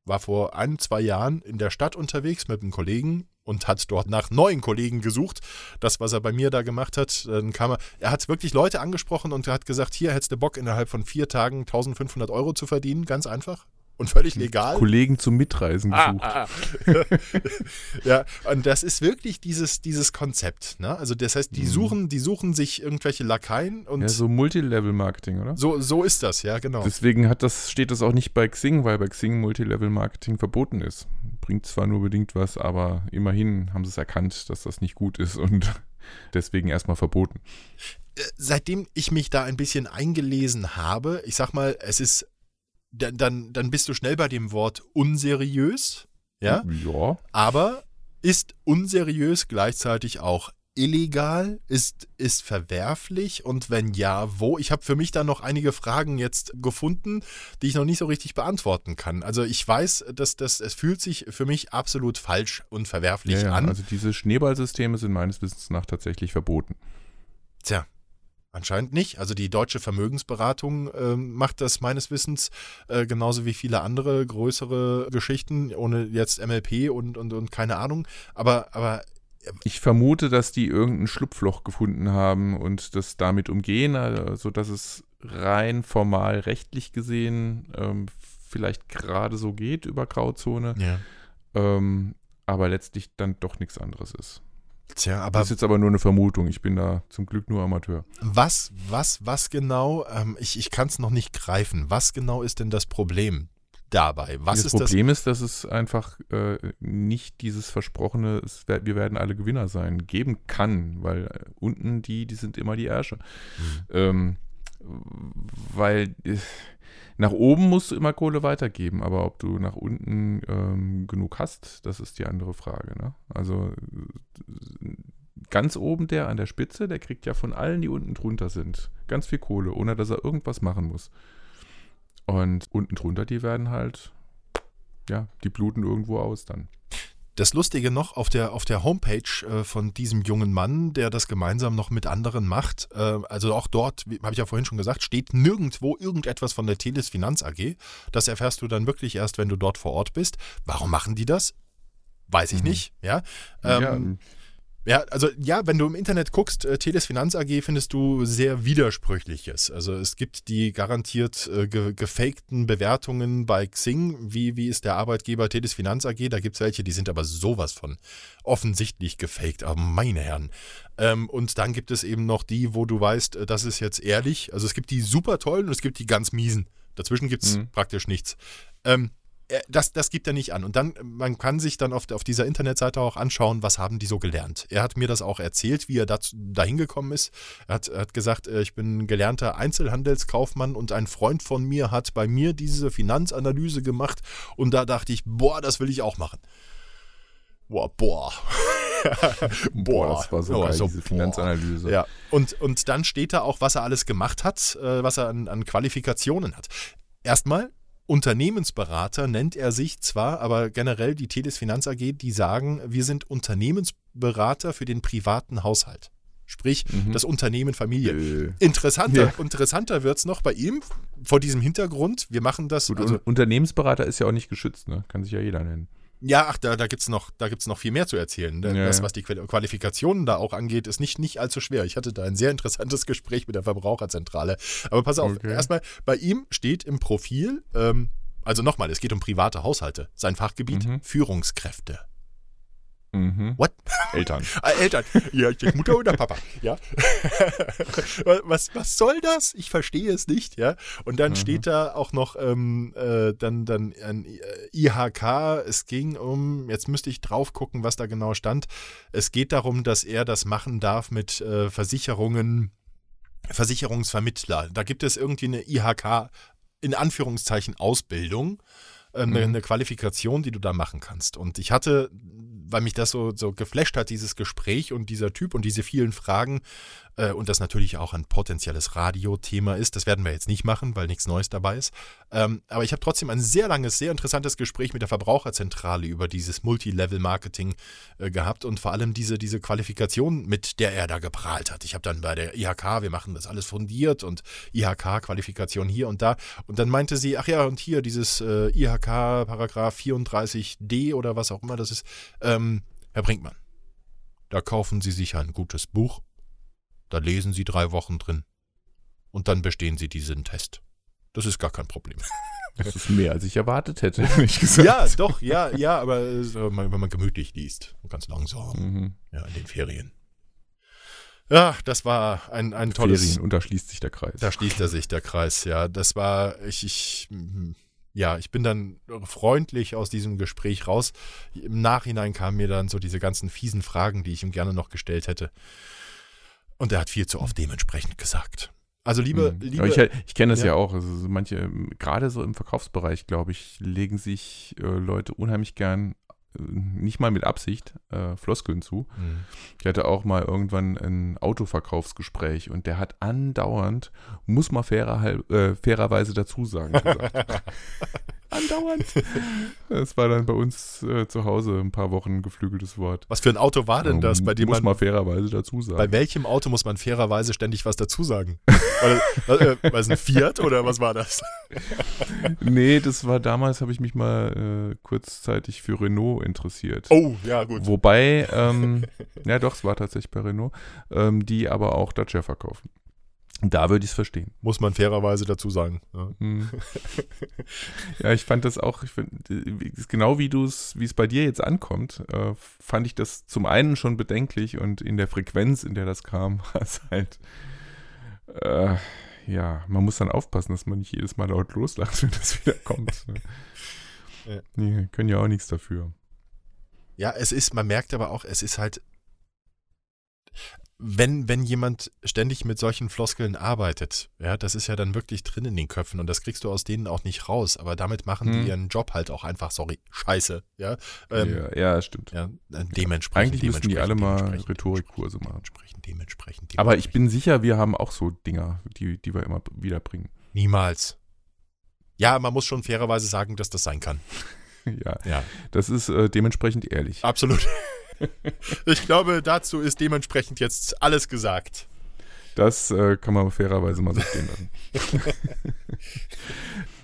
war vor ein, zwei Jahren in der Stadt unterwegs mit einem Kollegen und hat dort nach neuen Kollegen gesucht. Das, was er bei mir da gemacht hat, dann kam er, er hat wirklich Leute angesprochen und hat gesagt, hier hättest du Bock, innerhalb von vier Tagen 1500 Euro zu verdienen, ganz einfach und völlig legal. Kollegen zum Mitreisen gesucht. Ah, ah. ja, und das ist wirklich dieses, dieses Konzept. Ne? Also das heißt, die Mhm. suchen, die suchen sich irgendwelche Lakaien und Ja, so Multilevel-Marketing, oder? so, so ist das, ja, genau. Deswegen hat das, steht das auch nicht bei Xing, weil bei Xing Multilevel-Marketing verboten ist. Bringt zwar nur bedingt was, aber immerhin haben sie es erkannt, dass das nicht gut ist und deswegen erstmal verboten. Äh, Seitdem ich mich da ein bisschen eingelesen habe, ich sag mal, es ist, dann, dann, dann bist du schnell bei dem Wort unseriös, ja, Ja. aber ist unseriös gleichzeitig auch illegal, ist, ist verwerflich und wenn ja, wo? Ich habe für mich da noch einige Fragen jetzt gefunden, die ich noch nicht so richtig beantworten kann. Also ich weiß, dass das, es fühlt sich für mich absolut falsch und verwerflich ja, ja. an. Also diese Schneeballsysteme sind meines Wissens nach tatsächlich verboten. Tja, anscheinend nicht. Also die deutsche Vermögensberatung ähm, macht das meines Wissens äh, genauso wie viele andere größere Geschichten, ohne jetzt MLP und, und, und keine Ahnung. Aber, aber Ich vermute, dass die irgendein Schlupfloch gefunden haben und das damit umgehen, also, sodass es rein formal rechtlich gesehen ähm, vielleicht gerade so geht über Grauzone, ja. ähm, aber letztlich dann doch nichts anderes ist. Tja, aber Das ist jetzt aber nur eine Vermutung. Ich bin da zum Glück nur Amateur. Was, was, was genau, ähm, ich, ich kann es noch nicht greifen, was genau ist denn das Problem dabei? Was das ist Problem ist, dass es einfach äh, nicht dieses versprochene, es, wir werden alle Gewinner sein, geben kann, weil äh, unten die, die sind immer die Ärsche. das? Hm. Ähm, weil äh, Nach oben musst du immer Kohle weitergeben, aber ob du nach unten ähm, genug hast, das ist die andere Frage. Ne? Also ganz oben der an der Spitze, der kriegt ja von allen, die unten drunter sind, ganz viel Kohle, ohne dass er irgendwas machen muss. Und unten drunter, die werden halt, ja, die bluten irgendwo aus dann. Das Lustige noch, auf der, auf der Homepage äh, von diesem jungen Mann, der das gemeinsam noch mit anderen macht, äh, also auch dort, habe ich ja vorhin schon gesagt, steht nirgendwo irgendetwas von der Teles Finanz AG. Das erfährst du dann wirklich erst, wenn du dort vor Ort bist. Warum machen die das? Weiß ich mhm. nicht, ja. Ähm, ja ja, also ja, wenn du im Internet guckst, äh, Teles Finanz AG findest du sehr widersprüchliches. Also es gibt die garantiert äh, ge gefakten Bewertungen bei Xing, wie, wie ist der Arbeitgeber Teles Finanz AG, da gibt es welche, die sind aber sowas von offensichtlich gefaked, aber meine Herren. Ähm, und dann gibt es eben noch die, wo du weißt, äh, das ist jetzt ehrlich. Also es gibt die super tollen und es gibt die ganz miesen. Dazwischen gibt es mhm. praktisch nichts. Ähm, äh, das, das gibt er nicht an. Und dann, man kann sich dann auf, auf dieser Internetseite auch anschauen, was haben die so gelernt. Er hat mir das auch erzählt, wie er dazu, dahin gekommen ist. Er hat, hat gesagt, äh, ich bin gelernter Einzelhandelskaufmann und ein Freund von mir hat bei mir diese Finanzanalyse gemacht und da dachte ich, boah, das will ich auch machen. Boah, boah. boah, das war so geil, so, diese Finanzanalyse. Ja, und, und dann steht da auch, was er alles gemacht hat, äh, was er an, an Qualifikationen hat. Erstmal Unternehmensberater nennt er sich zwar, aber generell die Teles Finanz AG, die sagen, wir sind Unternehmensberater für den privaten Haushalt. Sprich, mhm. das Unternehmen Familie. Äh. Interessanter, ja. interessanter wird es noch bei ihm vor diesem Hintergrund. Wir machen das. Gut, also, Unternehmensberater ist ja auch nicht geschützt, ne? Kann sich ja jeder nennen. Ja, ach, da, da gibt es noch, noch viel mehr zu erzählen. Ja, das, was die Qualifikationen da auch angeht, ist nicht, nicht allzu schwer. Ich hatte da ein sehr interessantes Gespräch mit der Verbraucherzentrale. Aber pass auf, okay. erstmal, bei ihm steht im Profil, ähm, also nochmal, es geht um private Haushalte. Sein Fachgebiet mhm. Führungskräfte. Mhm. What? Eltern. ah, Eltern. Ja, Mutter oder Papa. Ja. was, was soll das? Ich verstehe es nicht, ja. Und dann mhm. steht da auch noch ähm, äh, dann, dann ein IHK. Es ging um, jetzt müsste ich drauf gucken, was da genau stand. Es geht darum, dass er das machen darf mit äh, Versicherungen, Versicherungsvermittler. Da gibt es irgendwie eine IHK, in Anführungszeichen, Ausbildung. Äh, eine, mhm. eine Qualifikation, die du da machen kannst. Und ich hatte weil mich das so, so geflasht hat, dieses Gespräch und dieser Typ und diese vielen Fragen äh, und das natürlich auch ein potenzielles Radiothema ist. Das werden wir jetzt nicht machen, weil nichts Neues dabei ist. Ähm, aber ich habe trotzdem ein sehr langes, sehr interessantes Gespräch mit der Verbraucherzentrale über dieses Multilevel-Marketing äh, gehabt und vor allem diese, diese Qualifikation, mit der er da geprahlt hat. Ich habe dann bei der IHK, wir machen das alles fundiert und IHK-Qualifikation hier und da. Und dann meinte sie, ach ja, und hier dieses äh, IHK, Paragraph 34d oder was auch immer das ist. Ähm, Herr Brinkmann, da kaufen Sie sich ein gutes Buch da lesen Sie drei Wochen drin. Und dann bestehen Sie diesen Test. Das ist gar kein Problem. Das ist mehr, als ich erwartet hätte, ehrlich gesagt. Ja, doch, ja, ja, aber äh, wenn man gemütlich liest, ganz langsam, mhm. ja, in den Ferien. Ja, das war ein, ein tolles. Ferien, und da schließt sich der Kreis. Da schließt er sich der Kreis, ja. Das war, ich, ich, ja, ich bin dann freundlich aus diesem Gespräch raus. Im Nachhinein kamen mir dann so diese ganzen fiesen Fragen, die ich ihm gerne noch gestellt hätte. Und er hat viel zu oft dementsprechend gesagt. Also liebe, mhm. liebe ich, ich kenne das ja, ja auch. Also manche, gerade so im Verkaufsbereich, glaube ich, legen sich äh, Leute unheimlich gern äh, nicht mal mit Absicht äh, Floskeln zu. Mhm. Ich hatte auch mal irgendwann ein Autoverkaufsgespräch und der hat andauernd, muss man fairer, äh, fairerweise dazu sagen, gesagt. andauernd. Das war dann bei uns äh, zu Hause ein paar Wochen ein geflügeltes Wort. Was für ein Auto war denn das, bei dem muss man, man fairerweise dazu sagen? Bei welchem Auto muss man fairerweise ständig was dazu sagen? war, das, war es ein Fiat oder was war das? nee, das war damals, habe ich mich mal äh, kurzzeitig für Renault interessiert. Oh, ja, gut. Wobei, ähm, ja doch, es war tatsächlich bei Renault, ähm, die aber auch Dacia verkaufen. Da würde ich es verstehen. Muss man fairerweise dazu sagen. Ja, hm. ja ich fand das auch, ich find, genau wie du es, wie es bei dir jetzt ankommt, äh, fand ich das zum einen schon bedenklich und in der Frequenz, in der das kam, war es halt, äh, ja, man muss dann aufpassen, dass man nicht jedes Mal laut loslacht, wenn das wieder kommt. ja. Die können ja auch nichts dafür. Ja, es ist, man merkt aber auch, es ist halt, wenn, wenn jemand ständig mit solchen Floskeln arbeitet, ja, das ist ja dann wirklich drin in den Köpfen und das kriegst du aus denen auch nicht raus. Aber damit machen Hm. die ihren Job halt auch einfach, sorry, scheiße. Ja, ähm, ja, ja, stimmt. ja äh, dementsprechend. Eigentlich müssten die alle mal Rhetorikkurse machen. Dementsprechend, dementsprechend, Aber ich bin sicher, wir haben auch so Dinger, die, die wir immer wieder bringen. Niemals. Ja, man muss schon fairerweise sagen, dass das sein kann. ja, Ja, das ist äh, dementsprechend ehrlich. absolut. Ich glaube, dazu ist dementsprechend jetzt alles gesagt. Das äh, kann man fairerweise mal so stehen lassen.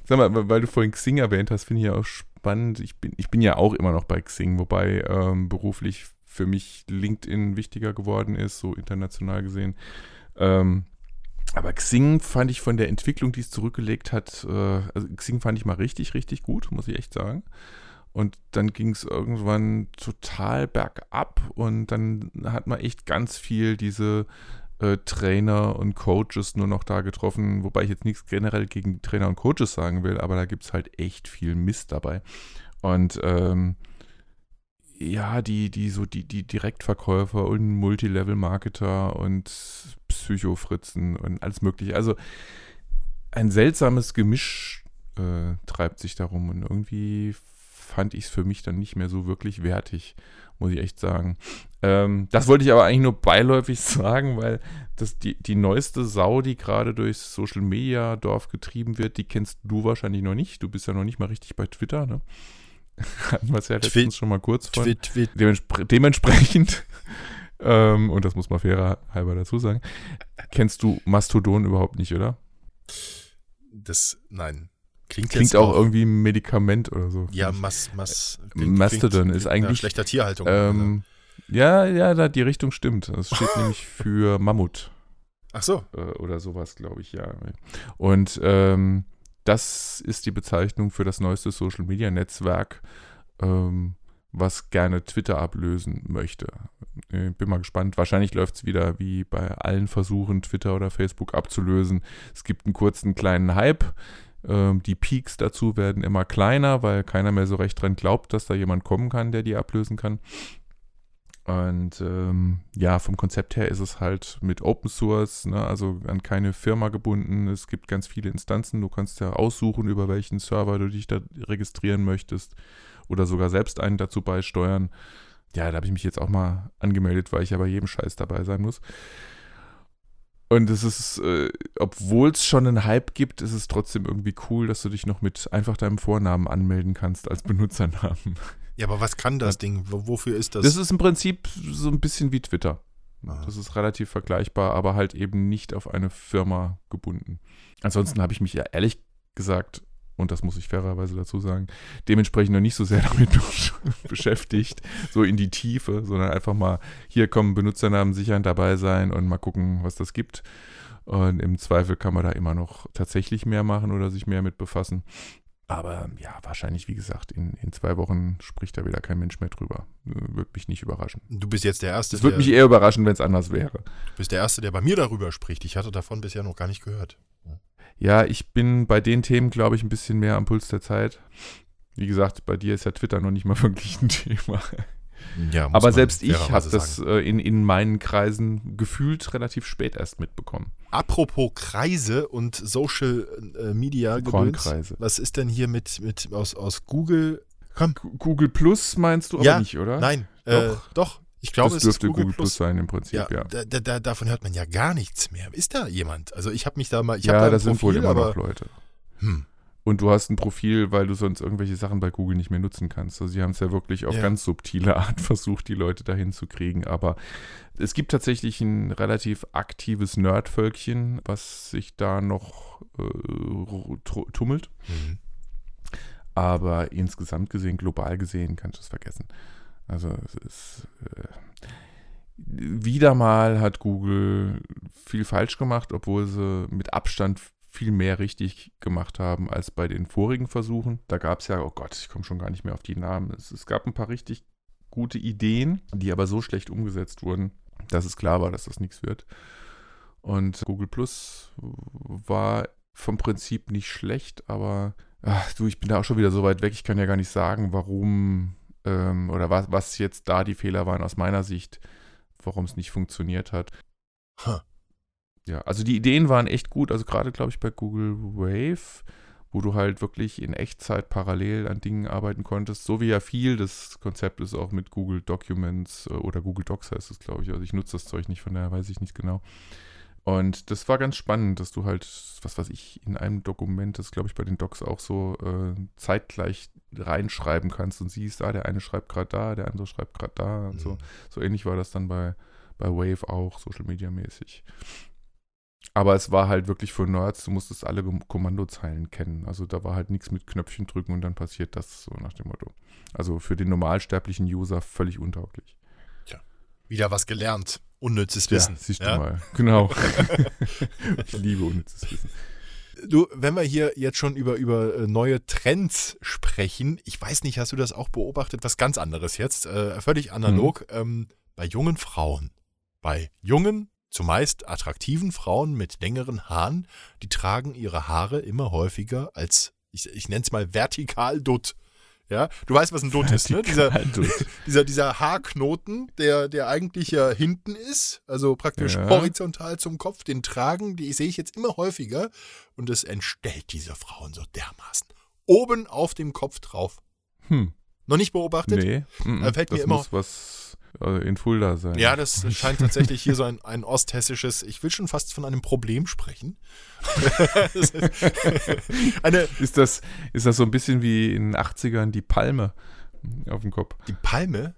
Sag mal, weil du vorhin Xing erwähnt hast, finde ich ja auch spannend. Ich bin, ich bin ja auch immer noch bei Xing, wobei ähm, beruflich für mich LinkedIn wichtiger geworden ist, so international gesehen. Ähm, aber Xing fand ich von der Entwicklung, die es zurückgelegt hat, äh, also Xing fand ich mal richtig, richtig gut, muss ich echt sagen. Und dann ging es irgendwann total bergab und dann hat man echt ganz viel diese äh, Trainer und Coaches nur noch da getroffen, wobei ich jetzt nichts generell gegen Trainer und Coaches sagen will, aber da gibt es halt echt viel Mist dabei. Und ähm, ja, die, die, so die, die Direktverkäufer und Multilevel-Marketer und Psychofritzen und alles mögliche. Also ein seltsames Gemisch äh, treibt sich darum und irgendwie fand ich es für mich dann nicht mehr so wirklich wertig, muss ich echt sagen. Ähm, das wollte ich aber eigentlich nur beiläufig sagen, weil das die, die neueste Sau, die gerade durchs Social Media Dorf getrieben wird, die kennst du wahrscheinlich noch nicht. Du bist ja noch nicht mal richtig bei Twitter, ne? Hatten wir es ja letztens schon mal kurz von. Dementspre dementsprechend, ähm, und das muss man fairer halber dazu sagen, kennst du Mastodon überhaupt nicht, oder? Das, nein. Klingt, Klingt auch irgendwie ein Medikament oder so. Ja, Mas, Mas, Mastodon ist nach eigentlich, schlechter Tierhaltung. Ähm, ja, ja, da die Richtung stimmt. Das steht nämlich für Mammut Ach so. äh, oder sowas, glaube ich, ja. Und ähm, das ist die Bezeichnung für das neueste Social Media Netzwerk, ähm, was gerne Twitter ablösen möchte. Äh, bin mal gespannt. Wahrscheinlich läuft es wieder wie bei allen Versuchen, Twitter oder Facebook abzulösen. Es gibt einen kurzen kleinen Hype. Ähm, die Peaks dazu werden immer kleiner, weil keiner mehr so recht dran glaubt, dass da jemand kommen kann, der die ablösen kann. Und ähm, ja, vom Konzept her ist es halt mit Open Source, ne, also an keine Firma gebunden. Es gibt ganz viele Instanzen. Du kannst ja aussuchen, über welchen Server du dich da registrieren möchtest oder sogar selbst einen dazu beisteuern. Ja, da habe ich mich jetzt auch mal angemeldet, weil ich ja bei jedem Scheiß dabei sein muss. Und es ist, äh, obwohl es schon einen Hype gibt, ist es trotzdem irgendwie cool, dass du dich noch mit einfach deinem Vornamen anmelden kannst als Benutzernamen. Ja, aber was kann das Ding? Wo- Wofür ist das? Das ist im Prinzip so ein bisschen wie Twitter. Ah. Das ist relativ vergleichbar, aber halt eben nicht auf eine Firma gebunden. Ansonsten habe ich mich ja ehrlich gesagt, und das muss ich fairerweise dazu sagen, dementsprechend noch nicht so sehr damit beschäftigt, so in die Tiefe, sondern einfach mal, hier kommen Benutzernamen sichern dabei sein und mal gucken, was das gibt. Und im Zweifel kann man da immer noch tatsächlich mehr machen oder sich mehr mit befassen. Aber ja, wahrscheinlich, wie gesagt, in, in zwei Wochen spricht da wieder kein Mensch mehr drüber. Würde mich nicht überraschen. du bist jetzt der Erste, Es würde mich eher überraschen, wenn es anders wäre. du bist der Erste, der bei mir darüber spricht. Ich hatte davon bisher noch gar nicht gehört. Ja, ich bin bei den Themen, glaube ich, ein bisschen mehr am Puls der Zeit. Wie gesagt, bei dir ist ja Twitter noch nicht mal wirklich ein Thema. Ja, muss Aber selbst ich habe das äh, in, in meinen Kreisen gefühlt relativ spät erst mitbekommen. Apropos Kreise und Social äh, Media. Kornkreise. Was ist denn hier mit, mit aus, aus Google? Komm, Google Plus meinst du aber Ja, nicht, oder? nein, Doch. äh, doch. Ich glaube, das es ist dürfte Google, Google Plus sein im Prinzip, Ja, ja. Da, da, da, davon hört man ja gar nichts mehr. Ist da jemand? Also ich habe mich da mal, ich Ja, habe da das sind wohl Profil, immer aber noch Leute. hm, Und du hast ein Profil, weil du sonst irgendwelche Sachen bei Google nicht mehr nutzen kannst. Also sie haben es ja wirklich auf Ja. ganz subtile Art versucht, die Leute dahin zu kriegen. Aber es gibt tatsächlich ein relativ aktives Nerdvölkchen, was sich da noch äh, tummelt. mhm. Aber insgesamt gesehen, global gesehen, kannst du es vergessen. Also es ist äh, wieder mal hat Google viel falsch gemacht, obwohl sie mit Abstand viel mehr richtig gemacht haben als bei den vorigen Versuchen. Da gab es ja, oh Gott, ich komme schon gar nicht mehr auf die Namen. Es, es gab ein paar richtig gute Ideen, die aber so schlecht umgesetzt wurden, dass es klar war, dass das nichts wird. Und Google Plus war vom Prinzip nicht schlecht, aber ach, du, ich bin da auch schon wieder so weit weg, ich kann ja gar nicht sagen, warum ähm, oder was, was jetzt da die Fehler waren aus meiner Sicht, warum es nicht funktioniert hat. Huh. Ja, also die Ideen waren echt gut. Also gerade, glaube ich, bei Google Wave, wo du halt wirklich in Echtzeit parallel an Dingen arbeiten konntest. So wie ja viel des Konzeptes auch mit Google Documents äh, oder Google Docs heißt es, glaube ich. Also ich nutze das Zeug nicht, von daher weiß ich nicht genau. Und das war ganz spannend, dass du halt, was weiß ich, in einem Dokument, das glaube ich bei den Docs auch so äh, zeitgleich reinschreiben kannst und siehst, ah, der eine schreibt gerade da, der andere schreibt gerade da und Mhm. so. So ähnlich war das dann bei, bei Wave auch, Social Media mäßig. Aber es war halt wirklich für Nerds, du musstest alle Kommandozeilen kennen. Also da war halt nichts mit Knöpfchen drücken und dann passiert das, so nach dem Motto. Also für den normalsterblichen User völlig untauglich. Wieder was gelernt. Unnützes Ja, Wissen. siehst ja? du mal. Genau. ich liebe unnützes Wissen. Du, wenn wir hier jetzt schon über, über äh, neue Trends sprechen, ich weiß nicht, hast du das auch beobachtet? Was ganz anderes jetzt, äh, völlig analog, ähm, bei jungen Frauen. Bei jungen, zumeist attraktiven Frauen mit längeren Haaren, die tragen ihre Haare immer häufiger als, ich, ich nenne es mal vertikal dutt. Ja, du weißt, was ein Dutt ist, ne? Dieser, dieser, dieser Haarknoten, der, der eigentlich ja hinten ist, also praktisch Ja. horizontal zum Kopf, den tragen, die sehe ich jetzt immer häufiger und es entstellt diese Frauen so dermaßen. Oben auf dem Kopf drauf. Hm. Noch nicht beobachtet? Nee, mm, Da fällt das mir immer- muss was in Fulda sein. Ja, das scheint tatsächlich hier so ein, ein osthessisches, ich will schon fast von einem Problem sprechen. Ist eine, Ist das, ist das so ein bisschen wie in den 80ern die Palme auf dem Kopf? die Palme,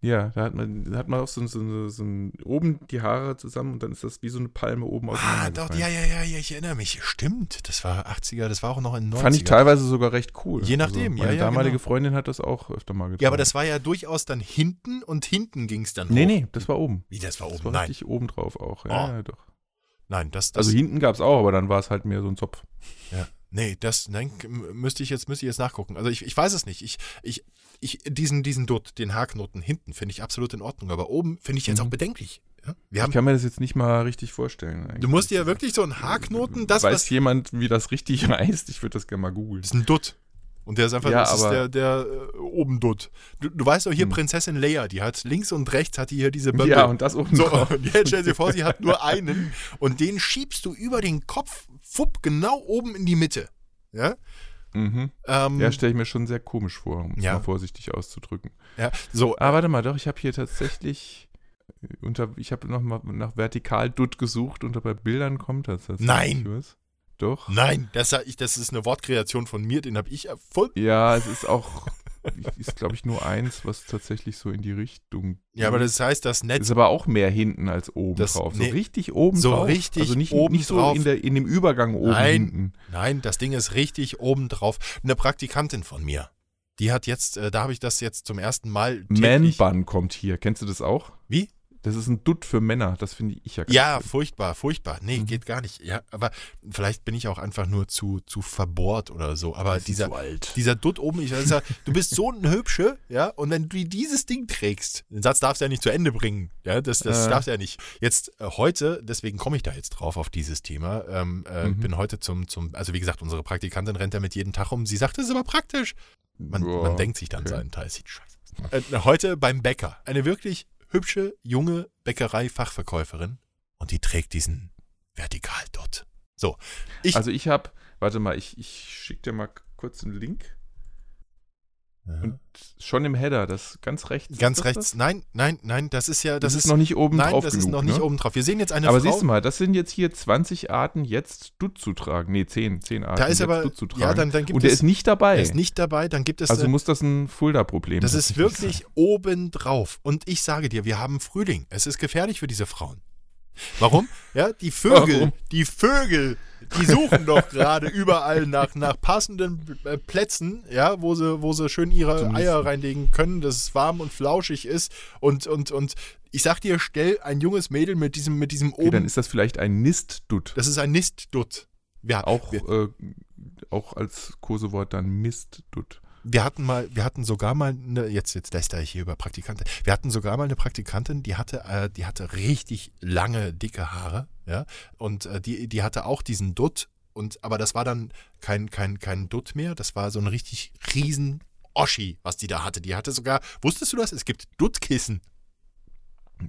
Ja, da hat man, da hat man auch so, so, so ein, oben die Haare zusammen und dann ist das wie so eine Palme oben ah, auseinander. doch, ja, ja, ja, ja, ich erinnere mich. Stimmt, das war 80er, das war auch noch in 90er. Fand ich teilweise sogar recht cool. Je nachdem, ja, meine ja, damalige genau. Freundin hat das auch öfter mal getan. Ja, aber das war ja durchaus dann hinten und hinten ging es dann Nee, hoch. nee, das war oben. Wie, das war Das oben? war Nein, richtig oben drauf auch. Ja, Oh. ja, doch. nein, das, das Also hinten gab es auch, aber dann war es halt mehr so ein Zopf. ja, nee, das, nein, müsste ich jetzt, müsste ich jetzt nachgucken. Also ich, ich weiß es nicht. Ich, ich, ich, diesen, diesen Dutt, den Haarknoten hinten finde ich absolut in Ordnung, aber oben finde ich jetzt Mhm. auch bedenklich. Ja? Wir Ich haben, kann mir das jetzt nicht mal richtig vorstellen. eigentlich. du musst dir ja wirklich so einen Haarknoten, das Weiß was, jemand, wie das richtig heißt? Ich würde das gerne mal googeln. das ist ein Dutt. Und der ist einfach, Ja, das ist der, der äh, oben Dutt. Du, du weißt doch hier Hm. Prinzessin Leia, die hat links und rechts hat die hier diese Bömpel. Ja, und das oben So, drauf. und jetzt stell dir vor, sie hat nur einen und den schiebst du über den Kopf, fupp, genau oben in die Mitte. Ja, Mhm. ähm, Ja, stelle ich mir schon sehr komisch vor, um es Ja. mal vorsichtig auszudrücken. ja so, Ah, warte mal, doch, ich habe hier tatsächlich äh, unter, ich habe noch mal nach vertikal Dutt gesucht und bei Bildern kommt das. tatsächlich Nein. was. Doch. nein, das, das ist eine Wortkreation von mir, den habe ich erfunden. Ja, es ist auch, ist glaube ich nur eins, was tatsächlich so in die Richtung. Ja, aber das heißt, das Netz, ist aber auch mehr hinten als oben Das- drauf. So nee. richtig oben So drauf. richtig also nicht, oben nicht so drauf. in, der, in dem Übergang oben Nein. hinten. nein, das Ding ist richtig oben drauf. Eine Praktikantin von mir, die hat jetzt, äh, da habe ich das jetzt zum ersten Mal Man-Bun kommt hier. Kennst du das auch? Wie? Das ist ein Dutt für Männer. Das finde ich ja Ja, schlimm. furchtbar, furchtbar. Nee, Mhm. geht gar nicht. Ja, aber vielleicht bin ich auch einfach nur zu, zu verbohrt oder so. Aber dieser, dieser Dutt oben, ich weiß ja, du bist so ein Hübsche, ja, und wenn du dieses Ding trägst, den Satz darfst du ja nicht zu Ende bringen, ja, das, das Äh. darfst du ja nicht. Jetzt äh, heute, deswegen komme ich da jetzt drauf auf dieses Thema, ähm, äh, Mhm. bin heute zum, zum, also wie gesagt, unsere Praktikantin rennt damit jeden Tag um, sie sagt, das ist aber praktisch. Man, Boah, man denkt sich dann okay. seinen Teil, sieht scheiße aus. Äh, heute beim Bäcker, eine wirklich hübsche, junge Bäckerei-Fachverkäuferin und die trägt diesen Vertikal-Dot. So, ich, Also ich habe, warte mal, ich, ich schicke dir mal kurz einen Link. Und schon im Header, das ganz rechts. ganz rechts, Das? nein, nein, nein, das ist ja, Das, das, ist noch nicht oben Nein, drauf das genug. ist noch nicht ne? oben drauf. Wir sehen jetzt eine Aber Frau. siehst du mal, das sind jetzt hier 20 Arten, jetzt Dutt zu tragen. Nee, 10, 10 Arten. da ist aber, Dutt zu tragen. ja, dann, dann gibt Und der es, ist nicht dabei. er ist nicht dabei, dann gibt es, also eine, muss das ein Fulda-Problem das ist wirklich oben drauf. Und ich sage dir, wir haben Frühling. Es ist gefährlich für diese Frauen. Warum? Ja, die Vögel, Warum? die Vögel, die suchen doch gerade überall nach, nach passenden äh, Plätzen, ja, wo sie, wo sie schön ihre Zum Eier reinlegen können, dass es warm und flauschig ist. Und, und, und ich sag dir, stell ein junges Mädel mit diesem, mit diesem sein. Okay, dann oben. ist das vielleicht ein Nistdutt. Das ist ein Nistdutt. Ja, Auch, wir, äh, auch als Kosewort dann Mistdutt. Wir hatten mal, wir hatten sogar mal eine, jetzt, jetzt lässt ich hier über Praktikantin. Wir hatten sogar mal eine Praktikantin, die hatte, äh, die hatte richtig lange, dicke Haare, ja. Und äh, die, die hatte auch diesen Dutt. Und, aber das war dann kein, kein, kein Dutt mehr, das war so ein richtig riesen Oschi, was die da hatte. Die hatte sogar, wusstest du das? Es gibt Duttkissen.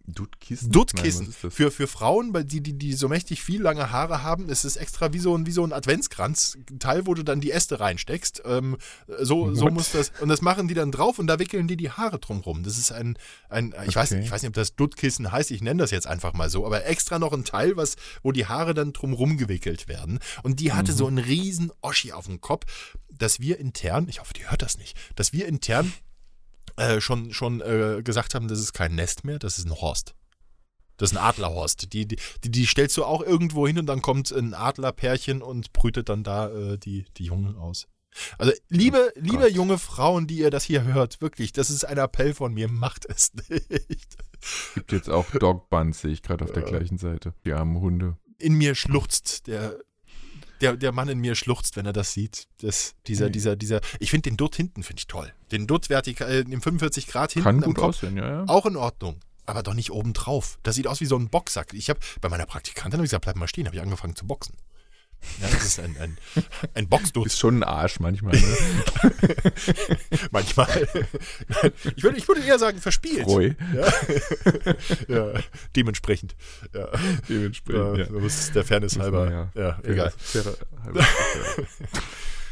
Duttkissen? Duttkissen. Nein? Für, für Frauen, bei die, die, die so mächtig viel lange Haare haben, ist es extra wie so ein, wie so ein Adventskranz. Ein Teil, wo du dann die Äste reinsteckst. Ähm, so, so What? muss das. Und das machen die dann drauf und da wickeln die die Haare drumrum. Das ist ein, ein ich, weiß, Okay. ich weiß nicht, ob das Duttkissen heißt, ich nenne das jetzt einfach mal so, aber extra noch ein Teil, was, wo die Haare dann drumrum gewickelt werden. Und die hatte Mhm. so einen riesen Oschi auf dem Kopf, dass wir intern, ich hoffe, die hört das nicht, dass wir intern äh, schon, schon äh, gesagt haben, das ist kein Nest mehr, das ist ein Horst. Das ist ein Adlerhorst. Die, die, die, stellst du auch irgendwo hin und dann kommt ein Adlerpärchen und brütet dann da äh, die, die Jungen aus. Also, liebe, liebe Gott. junge Frauen, die ihr das hier hört, wirklich, das ist ein Appell von mir, macht es nicht. Gibt jetzt auch Dog Buns, sehe ich gerade auf der gleichen Seite. Die armen Hunde. In mir schluchzt der, der, der Mann in mir schluchzt, wenn er das sieht. Das, dieser, Mhm. dieser, dieser, ich finde den Dutt hinten, finde ich toll. Den Dutt vertikal, äh, im 45 Grad hinten Kann am gut Kopf. aussehen, ja, ja. Auch in Ordnung. Aber doch nicht oben drauf. Das sieht aus wie so ein Boxsack. Ich habe bei meiner Praktikantin hab ich gesagt, bleib mal stehen, habe ich angefangen zu boxen. Ja, das ist ein, ein, ein Boxdutt Ist schon ein Arsch manchmal, ne? manchmal. Ich würde, ich würde eher sagen, verspielt. Treu. Ja. ja, dementsprechend. Ja, Dementsprechend, ja. ja. Ist der Fairness Muss halber. man Ja, egal. Faire- halbe- faire-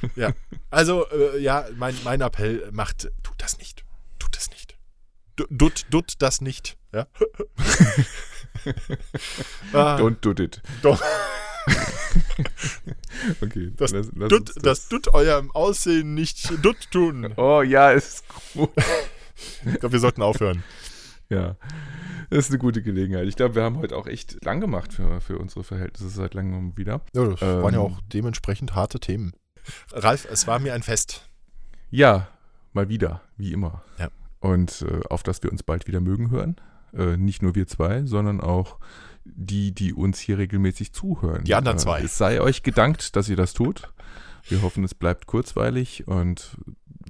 Ja. Also, äh, ja, mein, mein Appell macht, tut das nicht. Tut das nicht. Du- Dutt, dutt das nicht. Ja. ah, Don't do it. Doch. Okay. Das lass- lass dutt, uns das tut eurem Aussehen nicht dutt tun. Oh ja, ist gut. Ich glaube, wir sollten aufhören. Ja. Das ist eine gute Gelegenheit. Ich glaube, wir haben heute auch echt lang gemacht für, für unsere Verhältnisse seit langem wieder. Ja, das waren ja Ähm. auch dementsprechend harte Themen. Ralf, es war mir ein Fest. Ja, mal wieder, wie immer. Ja. Und äh, auf dass wir uns bald wieder mögen hören. Äh, nicht nur wir zwei, sondern auch die, die uns hier regelmäßig zuhören. Die anderen Äh, zwei. Es sei euch gedankt, dass ihr das tut. Wir hoffen, es bleibt kurzweilig. Und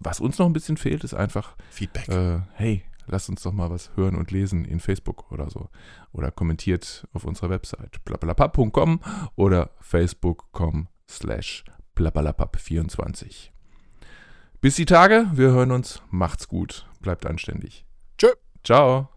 was uns noch ein bisschen fehlt, ist einfach, Feedback. äh, hey, lasst uns doch mal was hören und lesen in Facebook oder so. Oder kommentiert auf unserer Website blablabla.com oder facebook.com slash blablabla24. Bis die Tage, wir hören uns. Macht's gut, bleibt anständig. Tschö. Ciao.